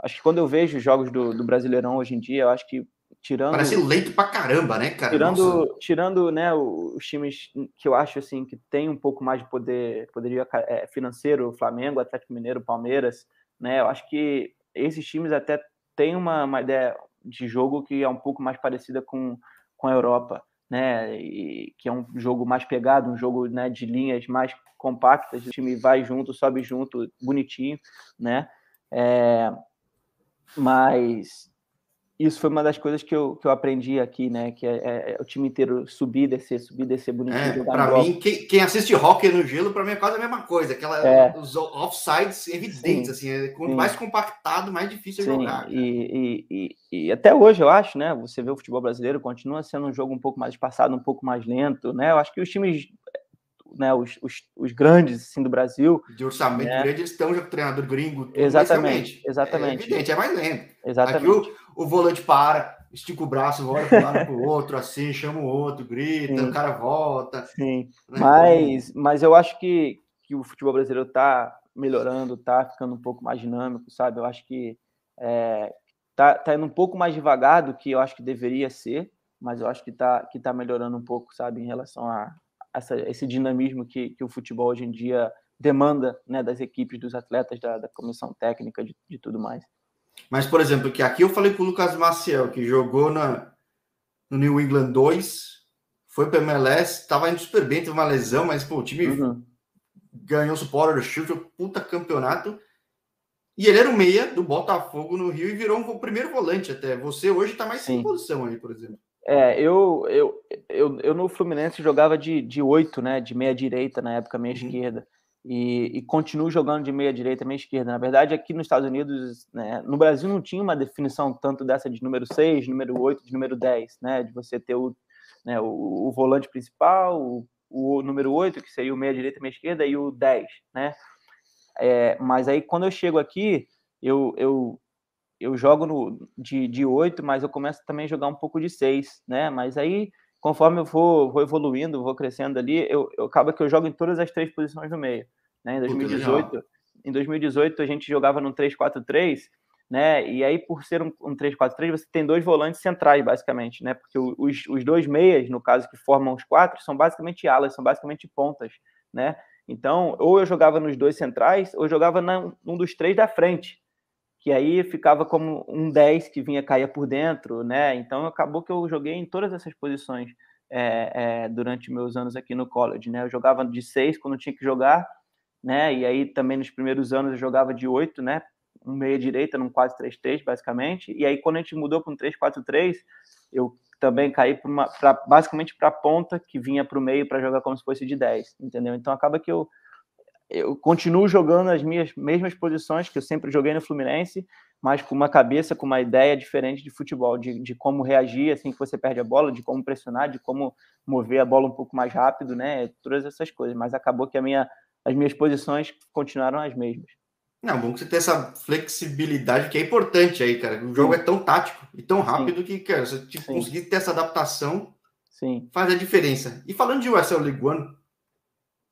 acho que quando eu vejo jogos do, do Brasileirão hoje em dia, eu acho que tirando. Parece leito pra caramba, né, cara? Tirando, tirando né, os times que eu acho assim que tem um pouco mais de poder, poderia é, financeiro, Flamengo, Atlético Mineiro, Palmeiras, né? Eu acho que esses times até têm uma, uma ideia de jogo que é um pouco mais parecida com, com a Europa, né? E, que é um jogo mais pegado, um jogo né, de linhas mais compactas, o time vai junto, sobe junto, bonitinho, né? É, mas isso foi uma das coisas que eu, que eu aprendi aqui, né? Que é, é, é o time inteiro subir, descer, subir, descer bonitinho. É, para mim, quem, quem, assiste hockey no gelo, para mim é quase a mesma coisa. Aquela, é. Os offsides evidentes, sim, assim, quanto sim. mais compactado, mais difícil sim, jogar. E, e, e, e, até hoje, eu acho, né? Você vê o futebol brasileiro, continua sendo um jogo um pouco mais espaçado, um pouco mais lento, né? Eu acho que os times né, os, os, os, grandes assim, do Brasil. De orçamento né? grande, eles estão já com treinador gringo. Tudo, exatamente, exatamente. É evidente, é mais lento. Exatamente. Aqui o, o volante para, estica o braço, olha para um lado para o outro, assim, chama o outro, grita, Sim. o cara volta. Sim, né? mas, mas eu acho que, que o futebol brasileiro está melhorando, está ficando um pouco mais dinâmico, sabe? Eu acho que é, tá, tá indo um pouco mais devagar do que eu acho que deveria ser, mas eu acho que está que tá melhorando um pouco, sabe, em relação a, essa, esse dinamismo que, que o futebol hoje em dia demanda né, das equipes, dos atletas, da, da comissão técnica, de, de, tudo mais. Mas, por exemplo, que aqui eu falei com o Lucas Maciel, que jogou na, no New England 2, foi para MLS, estava indo super bem, teve uma lesão, mas pô, o time uhum. ganhou o Supporter Shield, um puta campeonato. E ele era o meia do Botafogo no Rio e virou um, o primeiro volante até. Você hoje está mais sem posição aí, por exemplo. É, eu, eu, eu, eu no Fluminense jogava de, de 8, né? De meia direita, na época, meia uhum. esquerda. E, e, continuo jogando de meia direita, meia esquerda. Na verdade, aqui nos Estados Unidos, né, no Brasil não tinha uma definição tanto dessa de número 6, número 8, de número 10, né? De você ter o, né, o, o volante principal, o, o, número 8, que seria o meia direita, meia esquerda, e o 10, né? É, mas aí, quando eu chego aqui, eu, eu eu jogo no, de, de 8, mas eu começo também a jogar um pouco de 6, né? Mas aí, conforme eu vou, vou evoluindo, vou crescendo ali, eu, eu acaba que eu jogo em todas as três posições do meio. Né? Em 2018, em 2018 a gente jogava no 3-4-3, né? E aí, por ser um, um 3-4-3, você tem dois volantes centrais, basicamente, né? Porque os, os dois meias, no caso, que formam os quatro, são basicamente alas, são basicamente pontas, né? Então, ou eu jogava nos dois centrais, ou eu jogava num dos três da frente, que aí ficava como um 10 que vinha cair por dentro, né? Então acabou que eu joguei em todas essas posições é, é, durante meus anos aqui no college, né? Eu jogava de 6 quando tinha que jogar, né? E aí também nos primeiros anos eu jogava de 8, né? Um meia direita num 4-3-3, basicamente. E aí quando a gente mudou para um 3-4-3, eu também caí pra pra, basicamente para a ponta que vinha para o meio para jogar como se fosse de 10, entendeu? Então acaba que eu eu continuo jogando as minhas mesmas posições que eu sempre joguei no Fluminense, mas com uma cabeça, com uma ideia diferente de futebol, de, de como reagir assim que você perde a bola, de como pressionar, de como mover a bola um pouco mais rápido, né? Todas essas coisas. Mas acabou que a minha, as minhas posições continuaram as mesmas. Não, bom que você tem essa flexibilidade que é importante aí, cara. O jogo Sim. é tão tático e tão rápido Sim. que, cara, você tipo, conseguir ter essa adaptação Sim. faz a diferença. E falando de USL League One,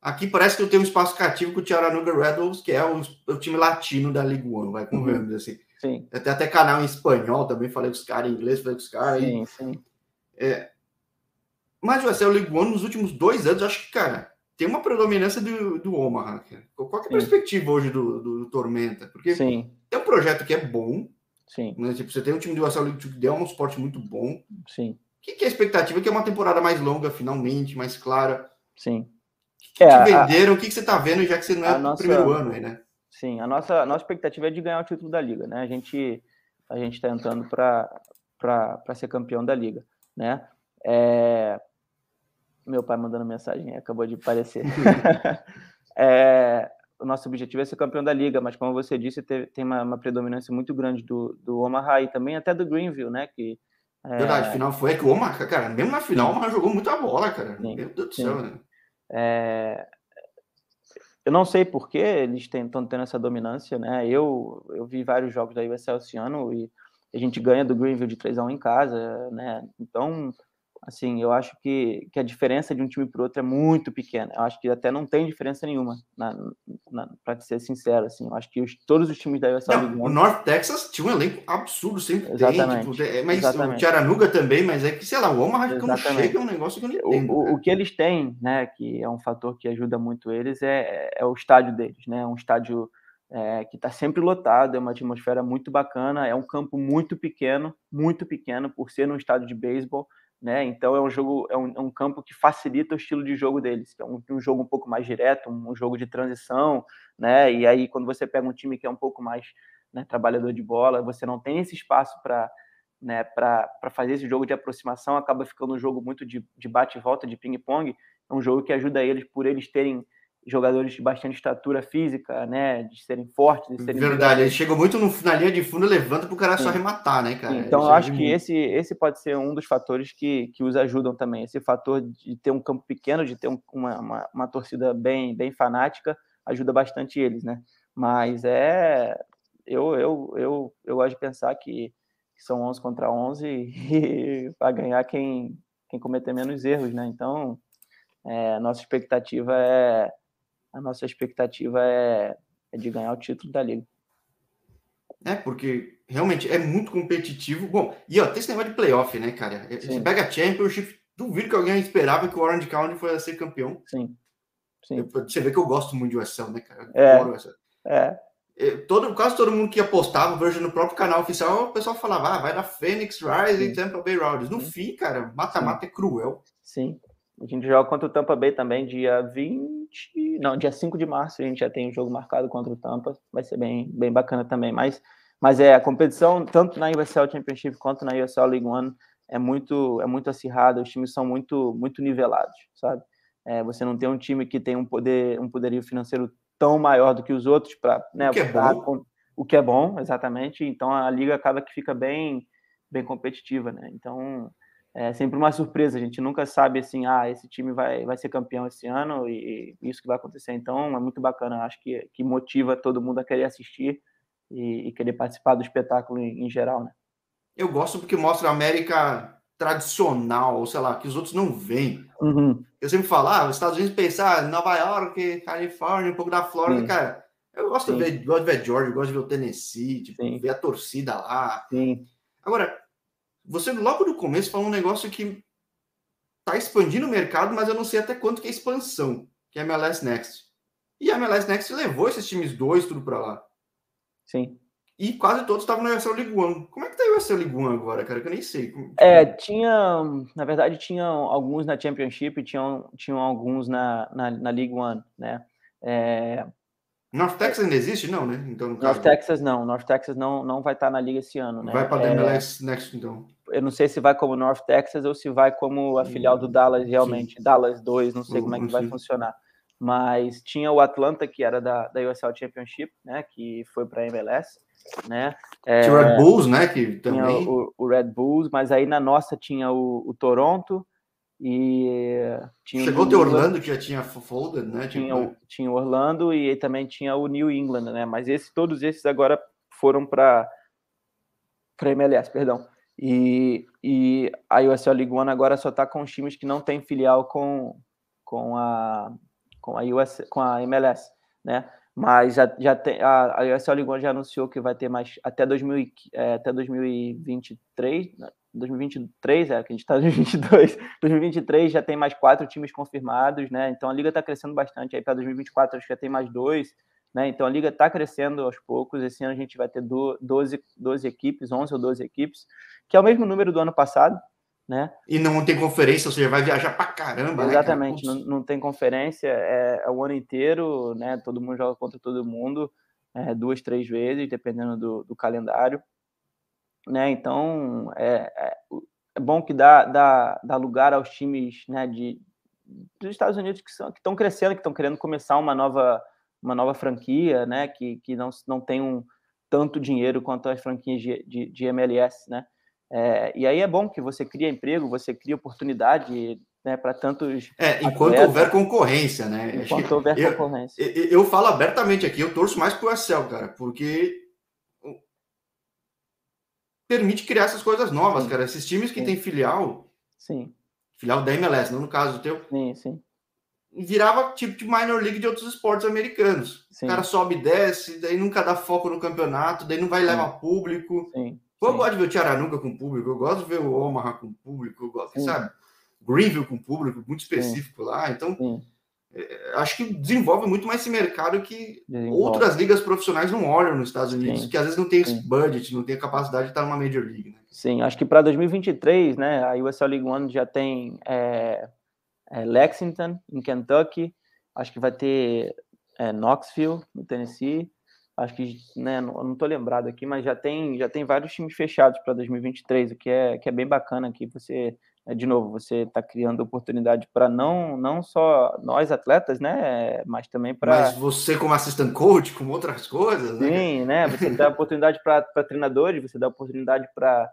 Aqui parece que eu tenho um espaço cativo com o Tiaranuga Red Wolves, que é o, o, time latino da Liga One, vai convenhamos uhum. assim. Sim. Tem até canal em espanhol também, falei com os caras, em inglês, falei com os caras. Sim, e, sim. É, mas o SL League One, nos últimos dois anos, acho que, cara, tem uma predominância do, do Omaha. Cara. Qual é a perspectiva hoje do, do, do, Tormenta? Porque sim. tem um projeto que é bom. Sim. Né? Tipo, você tem um time do SL League que deu um suporte muito bom. Sim. O que, que é a expectativa? Que é uma temporada mais longa, finalmente, mais clara. Sim que é, venderam? A, o que, que você está vendo, já que você não é no primeiro ano aí, né? Sim, a nossa, a nossa expectativa é de ganhar o título da Liga, né? A gente a gente está entrando para ser campeão da Liga, né? É... Meu pai mandando mensagem, acabou de aparecer. é... O nosso objetivo é ser campeão da Liga, mas como você disse, tem uma, uma predominância muito grande do, do Omaha e também até do Greenville, né? Que, é... Verdade, final foi é que o Omaha, cara, mesmo na final, o Omaha jogou muita bola, cara. Sim, Meu Deus do céu, né? É, eu não sei por que eles estão tendo essa dominância, né? Eu, eu vi vários jogos da USL esse ano e a gente ganha do Greenville de 3 a 1 em casa, né? Então, Assim, eu acho que, que a diferença de um time para o outro é muito pequena. Eu acho que até não tem diferença nenhuma, para ser sincero. Assim, eu acho que os, todos os times da USL não, O North Texas tinha um elenco absurdo, sempre Exatamente. tem. Tipo, é, mas Exatamente. o Tiaranuga também, mas é que, sei lá, o Omaha quando chega é um negócio que eu não entendo. O, o, que eles têm, né, que é um fator que ajuda muito eles, é, é o estádio deles, né? Um estádio é, que está sempre lotado, é uma atmosfera muito bacana, é um campo muito pequeno, muito pequeno, por ser num estádio de beisebol né? Então é um jogo, é um, é um, campo que facilita o estilo de jogo deles, que é um, um, jogo um pouco mais direto, um, jogo de transição, né? E aí quando você pega um time que é um pouco mais né, trabalhador de bola, você não tem esse espaço para né, para fazer esse jogo de aproximação, acaba ficando um jogo muito de, de bate e volta, de ping-pong. É um jogo que ajuda eles, por eles terem jogadores de bastante estatura física, né? De serem fortes, de serem. Verdade, ele chega muito no, na linha de fundo, levanta para o cara Sim. só arrematar, né, cara? Então, eu acho que esse, esse pode ser um dos fatores que, que os ajudam também. Esse fator de ter um campo pequeno, de ter um, uma, uma, uma, torcida bem, bem fanática, ajuda bastante eles, né? Mas é. Eu, eu, eu, eu gosto de pensar que, que são 11 contra 11 e vai ganhar quem, quem cometer menos erros, né? Então, é, nossa expectativa é a nossa expectativa é, é de ganhar o título da liga. É, porque realmente é muito competitivo. Bom, e ó, tem esse negócio de playoff, né, cara? Sim. Você pega a Championship, duvido que alguém esperava que o Orange County fosse ser campeão. Sim. Sim. Você vê que eu gosto muito de USL, né, cara? É. USL. é. Todo, quase todo mundo que apostava, vejo no próprio canal oficial, o pessoal falava, ah, vai dar Phoenix Rise e Tampa Bay Rounders. No Sim. fim, cara, mata-mata é cruel. Sim. A gente joga contra o Tampa Bay também, dia 20. Não, dia 5 de março a gente já tem um jogo marcado contra o Tampa. Vai ser bem, bem bacana também. Mas, mas é, a competição, tanto na USL Championship quanto na USL League One, é muito, é muito acirrada. Os times são muito, muito nivelados, sabe? É, você não tem um time que tem um poder, um poderio financeiro tão maior do que os outros para, né? O que, é bom. o que é bom, exatamente. Então a liga acaba que fica bem, bem competitiva, né? Então é sempre uma surpresa. A gente nunca sabe assim, ah, esse time vai, vai ser campeão esse ano e, e isso que vai acontecer. Então é muito bacana. Acho que, que motiva todo mundo a querer assistir e, e querer participar do espetáculo em, em, geral, né? Eu gosto porque mostra a América tradicional, sei lá, que os outros não veem. Uhum. Eu sempre falo, ah, os Estados Unidos pensar ah, Nova York, Califórnia, um pouco da Flórida, Sim. cara. Eu gosto de, ver, gosto de ver Georgia, gosto de ver o Tennessee, tipo, ver a torcida lá. Sim. Agora, você logo no começo falou um negócio que está expandindo o mercado, mas eu não sei até quanto que é expansão, que é a MLS Next. E a MLS Next levou esses times dois tudo para lá. Sim. E quase todos estavam na USL League One. Como é que tá a USL League One agora, cara? Que eu nem sei. É, tinha. Na verdade, tinha alguns na Championship, tinham, tinham alguns na, na, na League One, né? É, North Texas ainda existe, não, né? Então, North Texas não. North Texas não, não vai estar na liga esse ano, né? Vai para a MLS Next, então eu não sei se vai como North Texas ou se vai como a filial do Dallas realmente, Sim. Dallas 2, não sei como é que vai funcionar. Mas tinha o Atlanta, que era da, da USL Championship, né, que foi para a MLS, né? É, tinha o Red Bulls, né, que também... O, o, Red Bulls, mas aí na nossa tinha o, o Toronto e... Tinha Chegou o Orlando, que já tinha folded, né? Tinha, tipo... tinha Orlando e também tinha o New England, né? Mas esse, todos esses agora foram para para MLS, perdão. E, e a USL League One agora só está com os times que não tem filial com, com, a, com, a, US, com a MLS, né? Mas já, já tem, a, a USL League One já anunciou que vai ter mais até, 2000, é, até 2023, 2023, é, que a gente está em 2022, 2023 já tem mais quatro times confirmados, né? Então a liga está crescendo bastante. Aí para 2024 acho que já tem mais dois. Né? Então a liga está crescendo aos poucos. Esse ano a gente vai ter 12, 12 equipes, 11 ou 12 equipes, que é o mesmo número do ano passado. Né? E não tem conferência, ou seja, vai viajar para caramba. Exatamente, né, não, não, tem conferência, é, é, o ano inteiro, né? Todo mundo joga contra todo mundo, é, duas, três vezes, dependendo do, do calendário. Né? Então é, é, é bom que dá, dá, dá lugar aos times né, de, dos Estados Unidos que estão crescendo, que estão querendo começar uma nova uma nova franquia, né, que, que não, não tem um, tanto dinheiro quanto as franquias de, de, de MLS, né? É, e aí é bom que você cria emprego, você cria oportunidade né, para tantos. É, enquanto atletas, houver concorrência, né? Enquanto houver eu, concorrência. Eu, eu, falo abertamente aqui, eu torço mais pro Excel, cara, porque permite criar essas coisas novas, Sim. cara. Esses times que Sim. têm filial. Sim filial da MLS, não no caso do teu. Sim, sim. Virava tipo de minor league de outros esportes americanos. Sim. O cara sobe e desce, daí nunca dá foco no campeonato, daí não vai levar público. Sim. Eu gosto de ver o Tiaranuca com público, eu gosto de ver o Omaha com público, eu gosto, sabe? Greenville com público, muito específico Sim. lá. Então, é, acho que desenvolve muito mais esse mercado que desenvolve. outras ligas profissionais não olham nos Estados Unidos, Sim. que às vezes não tem esse budget, não tem a capacidade de estar numa Major League. Né? Sim, acho que para 2023, né, a USL League One já tem é, é Lexington, em Kentucky, acho que vai ter é, Knoxville, no Tennessee, acho que, né, não, tô lembrado aqui, mas já tem, já tem vários times fechados para 2023, o que é, que é bem bacana aqui, você é, de novo, você está criando oportunidade para não, não só nós atletas, né, mas também para. Mas você, como assistant coach, com outras coisas, né? Sim, né? Você dá oportunidade para treinadores, você dá oportunidade para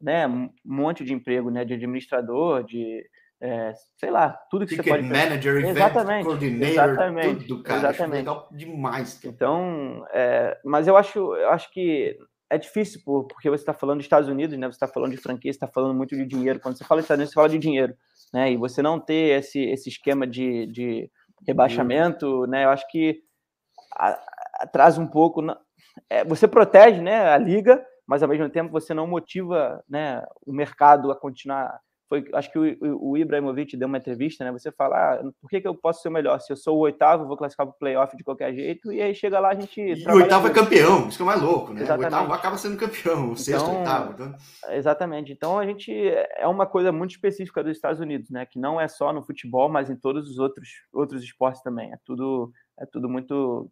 né, um monte de emprego, né, de administrador, de é, sei lá, tudo que Ticket você pode manager, event exatamente, coordinator, exatamente, tudo, cara. Exatamente. Legal demais. Cara. Então, é, mas eu acho, eu acho que é difícil, porque você está falando dos Estados Unidos, né? Você está falando de franquia, você está falando muito de dinheiro. Quando você fala de Estados Unidos, você fala de dinheiro, né? E você não ter esse, esse esquema de, de rebaixamento, né? Eu acho que atrasa um pouco. É, você protege, né? A liga, mas ao mesmo tempo você não motiva, né? O mercado a continuar foi, acho que o, o Ibrahimovic deu uma entrevista, né? Você fala, ah, por que, que eu posso ser o melhor? Se eu sou o oitavo, vou classificar para o playoff de qualquer jeito, e aí chega lá a gente. E o oitavo é campeão, isso que é mais louco, né? Exatamente. O oitavo acaba sendo campeão, o então, sexto, oitavo. Então... Exatamente. Então a gente é uma coisa muito específica dos Estados Unidos, né? Que não é só no futebol, mas em todos os outros, outros esportes também. É tudo, é tudo muito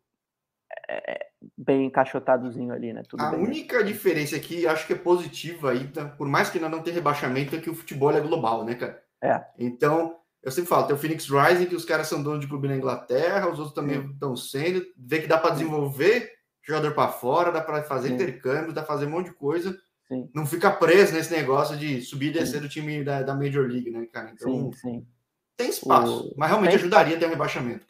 é, bem encaixotadozinho ali, né? Tudo a única diferença aqui, acho que é positiva aí, tá? por mais que ainda não tenha rebaixamento, é que o futebol é global, né, cara? É. Então, eu sempre falo, tem o Phoenix Rising, que os caras são donos de clube na Inglaterra, os outros também estão sendo, vê que dá para desenvolver jogador para fora, dá para fazer Sim. intercâmbio, dá para fazer um monte de coisa. Sim. Não fica preso nesse negócio de subir e descer do time da, da Major League, né, cara? Então, tem espaço, o... mas realmente tem... ajudaria a ter um rebaixamento.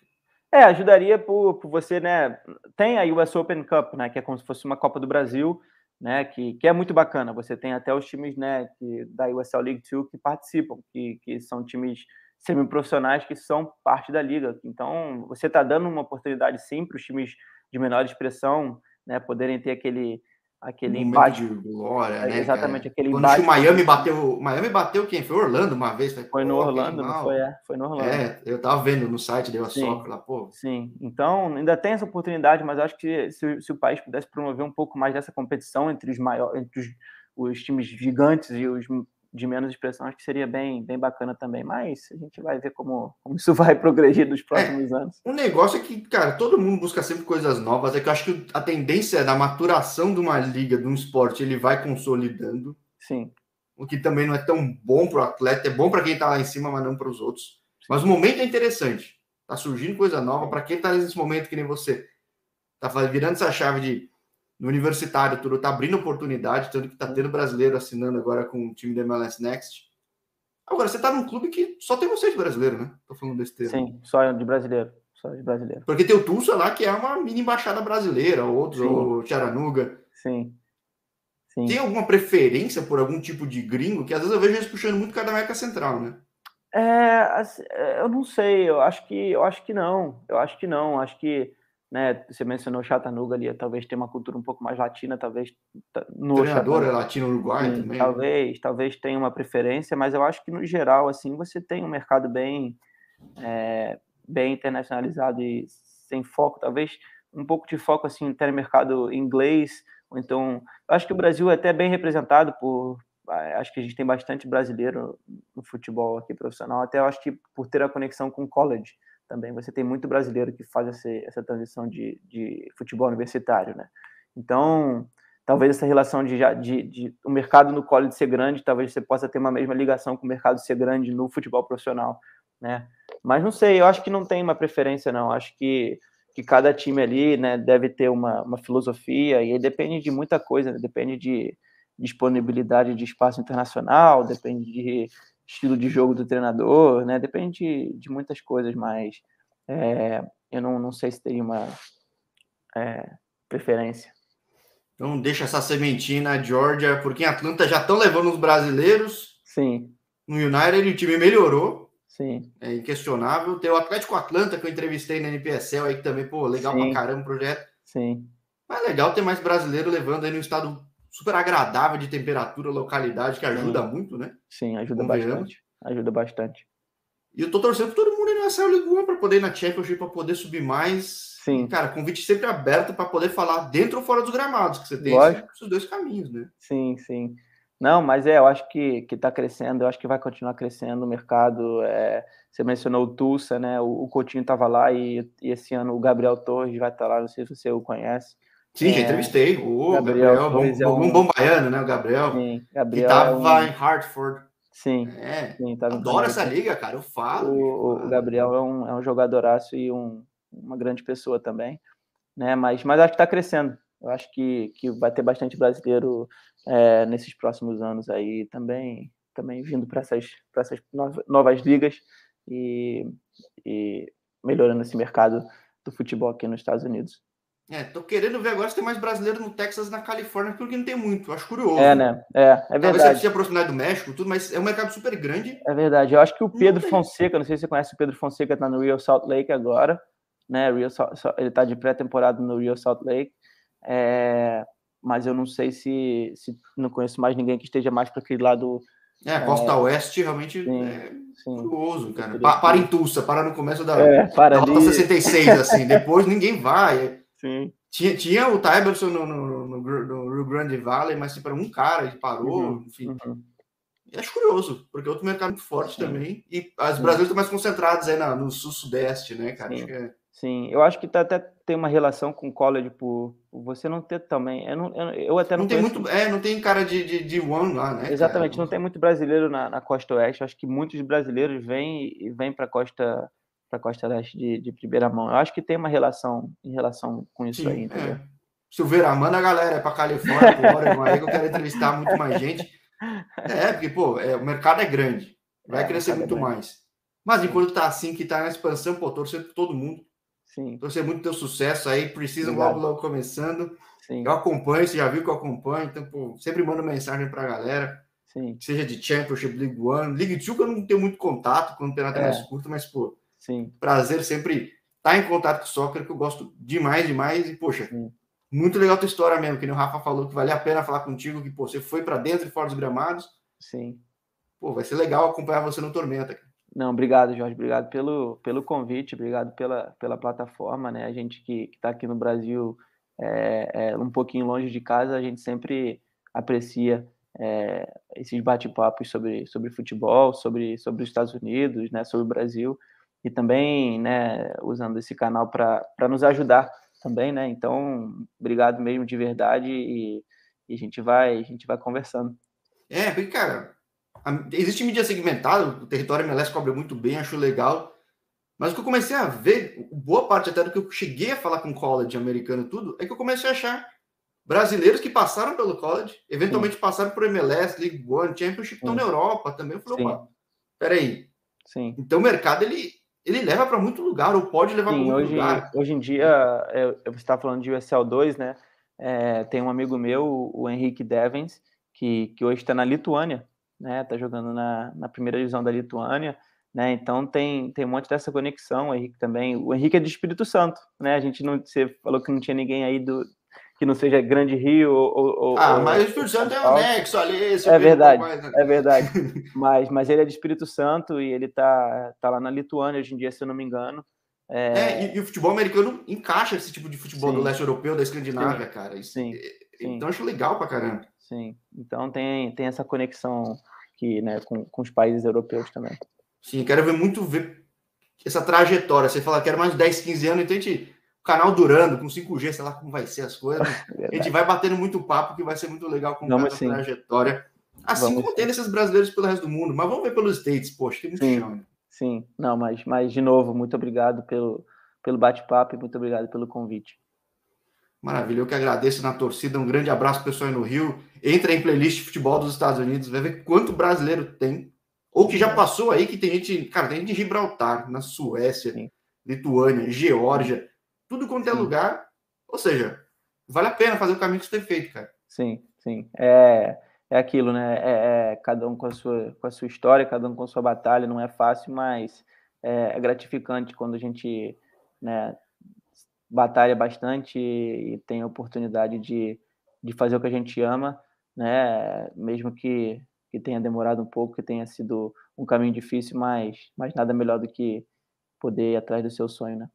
É, ajudaria por, por você, né? Tem a US Open Cup, né? Que é como se fosse uma Copa do Brasil, né? Que, que é muito bacana. Você tem até os times, né? Que, da USL League 2 que participam, que, que são times semiprofissionais que são parte da liga. Então, você está dando uma oportunidade sim para os times de menor expressão, né? Poderem ter aquele aquele embate de glória, é, né? Exatamente, cara? aquele Quando embate. o Miami bateu, Miami bateu quem? Foi Orlando uma vez, foi, foi no Orlando, não foi? É, foi no Orlando. É, eu tava vendo no site deu a soca lá, pô. Sim, então ainda tem essa oportunidade, mas acho que se, se, o país pudesse promover um pouco mais dessa competição entre os maiores, entre os, os times gigantes e os de menos expressão, acho que seria bem, bem bacana também. Mas a gente vai ver como, como isso vai progredir nos próximos é, anos. Um negócio é que, cara, todo mundo busca sempre coisas novas. É que eu acho que a tendência da maturação de uma liga, de um esporte, ele vai consolidando. Sim. O que também não é tão bom para o atleta, é bom para quem está lá em cima, mas não para os outros. Sim. Mas o momento é interessante. Tá surgindo coisa nova. Para quem está nesse momento, que nem você, tá virando essa chave de no universitário, tudo tá abrindo oportunidade, tanto que tá tendo brasileiro assinando agora com o time da MLS Next. Agora, você tá num clube que só tem você de brasileiro, né? Tô falando besteira. Sim, só de brasileiro. Só de brasileiro. Porque tem o Tulsa lá, que é uma mini embaixada brasileira, outros, Sim. ou Charanuga. Sim. Sim. Tem alguma preferência por algum tipo de gringo? Que às vezes eu vejo eles puxando muito cada América Central, né? É, eu não sei, eu acho que eu acho que não. Eu acho que não. Acho que né? Você mencionou Chattanooga ali, talvez tenha uma cultura um pouco mais latina, talvez no o treinador é latino uruguai também. Né? Talvez, talvez tenha uma preferência, mas eu acho que no geral assim você tem um mercado bem é, bem internacionalizado e sem foco, talvez um pouco de foco assim ter mercado inglês, ou então acho que o Brasil é até bem representado por acho que a gente tem bastante brasileiro no futebol aqui profissional, até eu acho que por ter a conexão com o college também você tem muito brasileiro que faz essa, essa transição de, de futebol universitário, né? Então, talvez essa relação de, de, de o mercado no college ser grande, talvez você possa ter uma mesma ligação com o mercado ser grande no futebol profissional, né? Mas não sei, eu acho que não tem uma preferência, não. Acho que, que cada time ali né, deve ter uma, uma filosofia e depende de muita coisa, né? depende de disponibilidade de espaço internacional, depende de estilo de jogo do treinador, né? Depende de, de muitas coisas, mas é, eu não, não sei se teria uma é, preferência. Então deixa essa sementinha na Georgia, porque em Atlanta já estão levando os brasileiros. Sim. no United, o time melhorou. Sim. É inquestionável. Tem o Atlético Atlanta, que eu entrevistei na NPSL aí, que também, pô, legal Sim. pra caramba o projeto. Sim. Mas é legal ter mais brasileiro levando aí num estado super agradável de temperatura, localidade, que ajuda Sim. muito, né? Sim, ajuda bastante. Ajuda bastante. E eu tô torcendo pra todo mundo aí nessa League One pra poder ir na Championship, pra poder subir mais. Sim. cara, convite sempre aberto para poder falar dentro ou fora dos gramados, que você tem esses dois caminhos, né? Sim, sim. Não, mas é, eu acho que que está crescendo, eu acho que vai continuar crescendo o mercado. É, você mencionou o Tulsa, né? O, o Coutinho estava lá e, e, esse ano o Gabriel Torres vai estar tá lá, não sei se você o conhece. Sim, é, já entrevistei. O Gabriel, Gabriel bom, é um, bom baiano, né? O Gabriel. Sim, Gabriel. Que estava é um... em Hartford. Sim. É, sim, adoro essa liga, cara. Eu falo. O, o Gabriel é um, é um jogadoraço e um, uma grande pessoa também. Né? Mas, mas acho que está crescendo. Eu acho que, que vai ter bastante brasileiro é, nesses próximos anos aí também, também vindo para essas, essas novas ligas e, e melhorando esse mercado do futebol aqui nos Estados Unidos. É, tô querendo ver agora se tem mais brasileiro no Texas, na Califórnia, porque não tem muito. Acho curioso. É, né? É, é verdade. Talvez você proximidade do México, tudo, mas é um mercado super grande. É verdade. Eu acho que o Pedro Fonseca, não sei se você conhece o Pedro Fonseca, tá no Real Salt Lake agora, né? Real, ele tá de pré-temporada no Real Salt Lake. É, mas eu não sei se, se não conheço mais ninguém que esteja mais para aquele lado. É, a Costa é, Oeste realmente sim, é sim. curioso, cara. Pa, para em Tulsa, para no começo da, é, para da Rota 66, assim. Depois ninguém vai. Sim. Tinha, tinha o Tyberson no, no, no, no, Rio Grande Valley, mas para um cara, ele parou, uhum, enfim. Uhum. Acho curioso, porque é outro mercado muito forte sim. também. E as brasileiras estão mais concentradas aí na, no sul-sudeste, né, cara? Sim. É... Sim, eu acho que tá, até tem uma relação com o college por, você não ter também. Eu, não, eu, eu até não, não tem muito, é, não tem cara de, de, de one lá, né? Exatamente, cara? não tem muito brasileiro na, na costa oeste. Eu acho que muitos brasileiros vêm e vêm para a costa para costa leste de, de primeira mão. Eu acho que tem uma relação em relação com isso Sim, aí, entendeu? É. Silveira, manda a galera para Califórnia, por aí que eu quero entrevistar muito mais gente. É, porque, pô, é, o mercado é grande, vai é, crescer é muito é mais. Mas enquanto tá assim, que tá na expansão, pô, torcendo por todo mundo. Sim. Torcer muito teu sucesso aí, precisa logo, logo começando. Sim. Eu acompanho, você já viu que eu acompanho, então, pô, sempre mando mensagem pra galera. Sim. Seja de Championship, League One. League Two, que eu não tenho muito contato, quando o campeonato é mais curto, mas, pô, Sim. prazer sempre estar tá em contato com o soccer, que eu gosto demais, demais. E, poxa, Sim. muito legal a tua história mesmo, que o Rafa falou que vale a pena falar contigo, que, pô, você foi para dentro e fora dos gramados. Sim. Pô, vai ser legal acompanhar você no Tormenta. Não, obrigado, Jorge. Obrigado pelo, pelo convite, obrigado pela, pela plataforma, né? A gente que está aqui no Brasil, é, é, um pouquinho longe de casa, a gente sempre aprecia é, esses bate-papos sobre, sobre futebol, sobre, sobre os Estados Unidos, né? Sobre o Brasil e também, né? Usando esse canal para nos ajudar também, né? Então, obrigado mesmo de verdade e, e a gente vai a gente vai conversando. É, porque, cara, Existe mídia segmentada, o território MLS cobre muito bem, acho legal. Mas o que eu comecei a ver, boa parte até do que eu cheguei a falar com college americano tudo, é que eu comecei a achar brasileiros que passaram pelo college, eventualmente Sim. passaram por MLS, League One, Championship, estão na Europa também. Eu falei, Sim. opa, peraí. Sim. Então o mercado, ele, ele leva para muito lugar, ou pode levar para muito hoje, lugar. Hoje em dia, eu, eu estava falando de USL 2, né? É, tem um amigo meu, o Henrique Devens, que, que hoje está na Lituânia né? Tá jogando na, na primeira divisão da Lituânia, né? Então tem, tem um monte dessa conexão. O Henrique também. O Henrique é de Espírito Santo, né? A gente não. Você falou que não tinha ninguém aí do que não seja Grande Rio ou. ah, ou, mas o Espírito Santo é um anexo ali. É verdade, né? é verdade. mas, mas ele é de Espírito Santo e ele tá, tá lá na Lituânia hoje em dia, se eu não me engano. É, é e, e, o futebol americano encaixa esse tipo de futebol sim. do leste europeu, da Escandinávia, sim. cara. Isso, sim. Então sim. acho legal pra caramba. Sim, então tem, tem essa conexão que, né, com, com os países europeus também. Sim, quero ver muito ver essa trajetória. Você fala que era mais de 10, 15 anos, então a gente, canal durando, com 5G, sei lá como vai ser as coisas. a gente vai batendo muito papo, que vai ser muito legal com essa trajetória. Assim vamos como tem esses brasileiros pelo resto do mundo, mas vamos ver pelos States, poxa, tem muito sim, chão. Né? Sim, não, mas, mas de novo, muito obrigado pelo, pelo bate-papo e muito obrigado pelo convite. Maravilha, eu que agradeço na torcida. Um grande abraço, pessoal aí no Rio. Entra em playlist de futebol dos Estados Unidos, vai ver quanto brasileiro tem. Ou que já passou aí, que tem gente, cara, tem gente de Gibraltar, na Suécia, Sim. Lituânia, Geórgia, tudo quanto é sim. lugar. Ou seja, vale a pena fazer o caminho que você tem feito, cara. Sim, sim. É, é aquilo, né? É, é, cada um com a, sua, com a sua história, cada um com a sua batalha, não é fácil, mas é, é gratificante quando a gente né, batalha bastante e, e tem a oportunidade de, de fazer o que a gente ama, né? Mesmo que, que tenha demorado um pouco, que tenha sido um caminho difícil, mas, mas nada melhor do que poder ir atrás do seu sonho, né?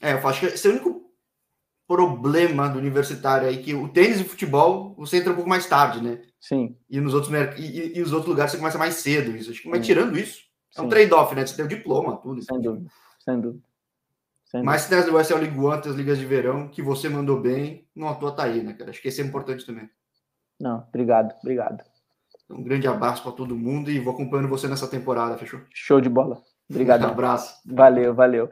É, eu acho que esse é o único problema do universitário aí, que o tênis e o futebol você entra um pouco mais tarde, né? Sim. E nos outros e, e os outros lugares você começa mais cedo, isso. Acho que, mas tirando isso, é um trade-off, né? Você tem o diploma, tudo. Sem dúvida, sem dúvida. Sem mas se tem as League One, as ligas de verão, que você mandou bem, não à toa tá aí, né, cara? Acho que esse é importante também. Não, obrigado, obrigado. Um grande abraço para todo mundo e vou acompanhando você nessa temporada, fechou? Show de bola. Obrigado. Um abraço. Valeu, valeu.